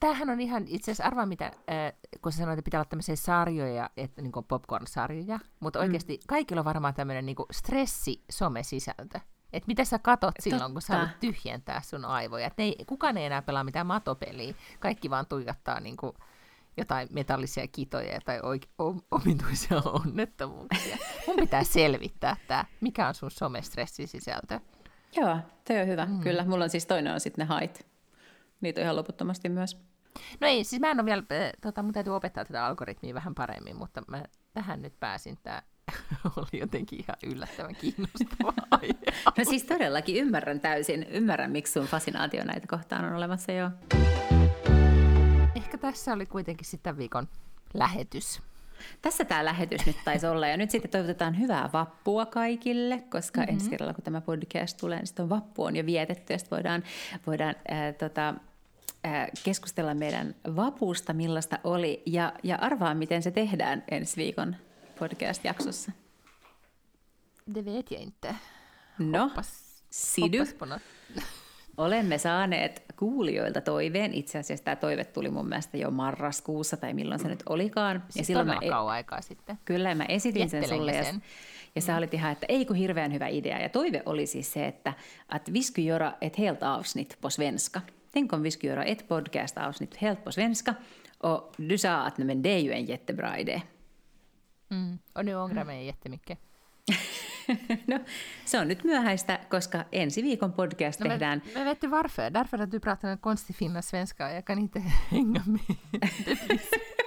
C: Tämähän on ihan, itse asiassa arvaa mitä, äh, kun sä sanoit, että pitää olla tämmöisiä sarjoja, että niin kuin popcorn-sarjoja, mutta oikeasti kaikilla on varmaan tämmöinen niin stressi-somesisältö. Että mitä sä katot silloin, kun sä
B: Totta.
C: haluat tyhjentää sun aivoja. Et ne ei, kukaan ei enää pelaa mitään matopeliä. Kaikki vaan tuijottaa niin kuin jotain metallisia kitoja tai oike- o- omituisia onnettomuuksia. Mun pitää selvittää tämä, mikä on sun somestressisisältö.
B: Joo, toi on hyvä. Mm. Kyllä, mulla on siis toinen on sitten ne hait. Niitä on ihan loputtomasti myös.
C: No ei, siis mä en ole vielä, äh, tota, mun täytyy opettaa tätä algoritmia vähän paremmin, mutta mä tähän nyt pääsin. Tämä oli jotenkin ihan yllättävän kiinnostava aihe.
B: No siis todellakin ymmärrän täysin, ymmärrän miksi sun fasinaatio näitä kohtaan on olemassa jo.
C: Ehkä tässä oli kuitenkin sitä viikon lähetys.
B: Tässä tämä lähetys nyt taisi olla ja nyt sitten toivotetaan hyvää vappua kaikille, koska mm-hmm. ensi kerralla kun tämä podcast tulee, niin sitten on vappu on jo vietetty ja sitten voidaan, voidaan ää, tota, ää, keskustella meidän vapusta, millaista oli ja, ja arvaa, miten se tehdään ensi viikon podcast-jaksossa.
C: Det vet jag inte.
B: No,
C: Hoppas,
B: Sidu.
C: hoppas.
B: Olemme saaneet kuulijoilta toiveen. Itse asiassa tämä toive tuli mun mielestä jo marraskuussa tai milloin se nyt olikaan.
C: Siis
B: silloin
C: todella
B: mä,
C: kauan aikaa sitten.
B: kyllä mä esitin sen sulle ja,
C: sen.
B: ja sä olit ihan, että ei kun hirveän hyvä idea. Ja toive oli siis se, että att vi skulle göra ett helt avsnitt på svenska. Tänk om vi skulle göra ett podcast avsnitt helt på svenska. Och du sa att men det är ju en jättebra idé.
C: Mm. Och nu ångrar jag mig jättemycket.
B: no, se on nyt myöhäistä, koska ensi viikon podcast
C: No,
B: tehdään
C: men, men vet du varför? Därför att du pratar en konstig finlandssvenska och jag kan inte hänga med.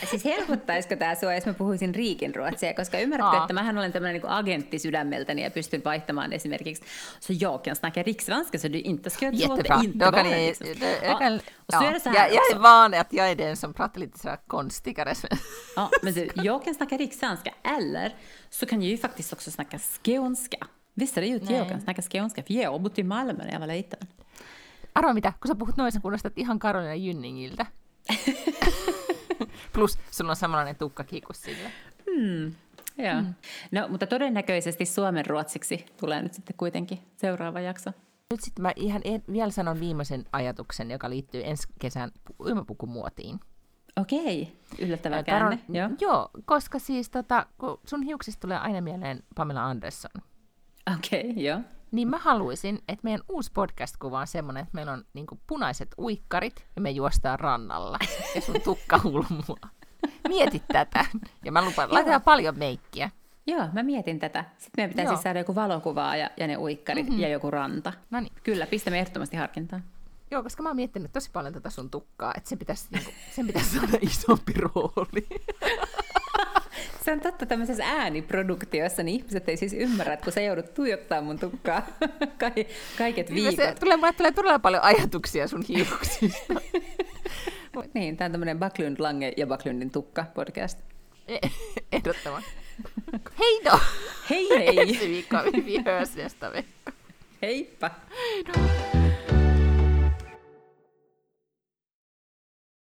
C: Det.
B: Siis helpottaisiko tämä sua, jos mä puhuisin riikinruotsia, koska ymmärrätkö,
C: Aa.
B: että mähän olen tämmöinen niin agentti sydämeltäni ja pystyn vaihtamaan esimerkiksi så jag kan snacka riksvenska så du inte ska tro att det inte var
C: jag,
B: riksvenska.
C: då, jag, kan,
B: så
C: ja.
B: är det så här
C: jag, jag är van att jag är den som pratar lite så här konstigare.
B: Ja, men du, jag kan snacka rikssvenska eller så kan jag ju faktiskt också snacka skånska. Visste du ut
C: Nej.
B: jag kan snacka skånska? För jag har bott i Malmö när jag var liten.
C: Arva mitä, kun sä puhut noin, sä kuulostat ihan Karolina Jynningiltä. Plus sulla on samanlainen tukkakiikus sille.
B: Hmm. Joo. Mm. No, mutta todennäköisesti suomen ruotsiksi tulee nyt sitten kuitenkin seuraava jakso.
C: Nyt sitten mä ihan en, vielä sanon viimeisen ajatuksen, joka liittyy ensi kesän pu- uimapukumuotiin.
B: Okei, yllättävä
C: Ää,
B: käänne.
C: Karon-
B: Joo.
C: joo, koska siis tota, kun sun hiuksista tulee aina mieleen Pamela Anderson,
B: Okei, joo.
C: Niin mä haluaisin, että meidän uusi podcast-kuva on semmoinen, että meillä on niinku punaiset uikkarit ja me juostaan rannalla ja sun tukka hulmua. Mieti tätä. Ja mä lupaan, laitetaan paljon meikkiä.
B: Joo, mä mietin tätä. Sitten meidän pitäisi siis saada joku valokuvaa ja, ja ne uikkarit mm-hmm. ja joku ranta.
C: No niin.
B: Kyllä, pistämme ehdottomasti harkintaan.
C: Joo, koska mä oon miettinyt tosi paljon tätä sun tukkaa, että sen pitäisi, niinku, sen pitäisi saada isompi rooli.
B: Se on totta tämmöisessä ääniproduktiossa, niin ihmiset ei siis ymmärrä, että kun sä joudut tuijottaa mun tukkaa ka- kaiket
C: Niin
B: viikot.
C: se, tulee, mulle tulee todella paljon ajatuksia sun hiuksista.
B: Niin, tämä on tämmöinen Backlund Lange ja Backlundin tukka podcast.
C: E- Ehdottomasti. Hei då!
B: Hej hej!
C: Ensi viikkoa vi hörs nästa vecka.
B: Heippa!
C: Då!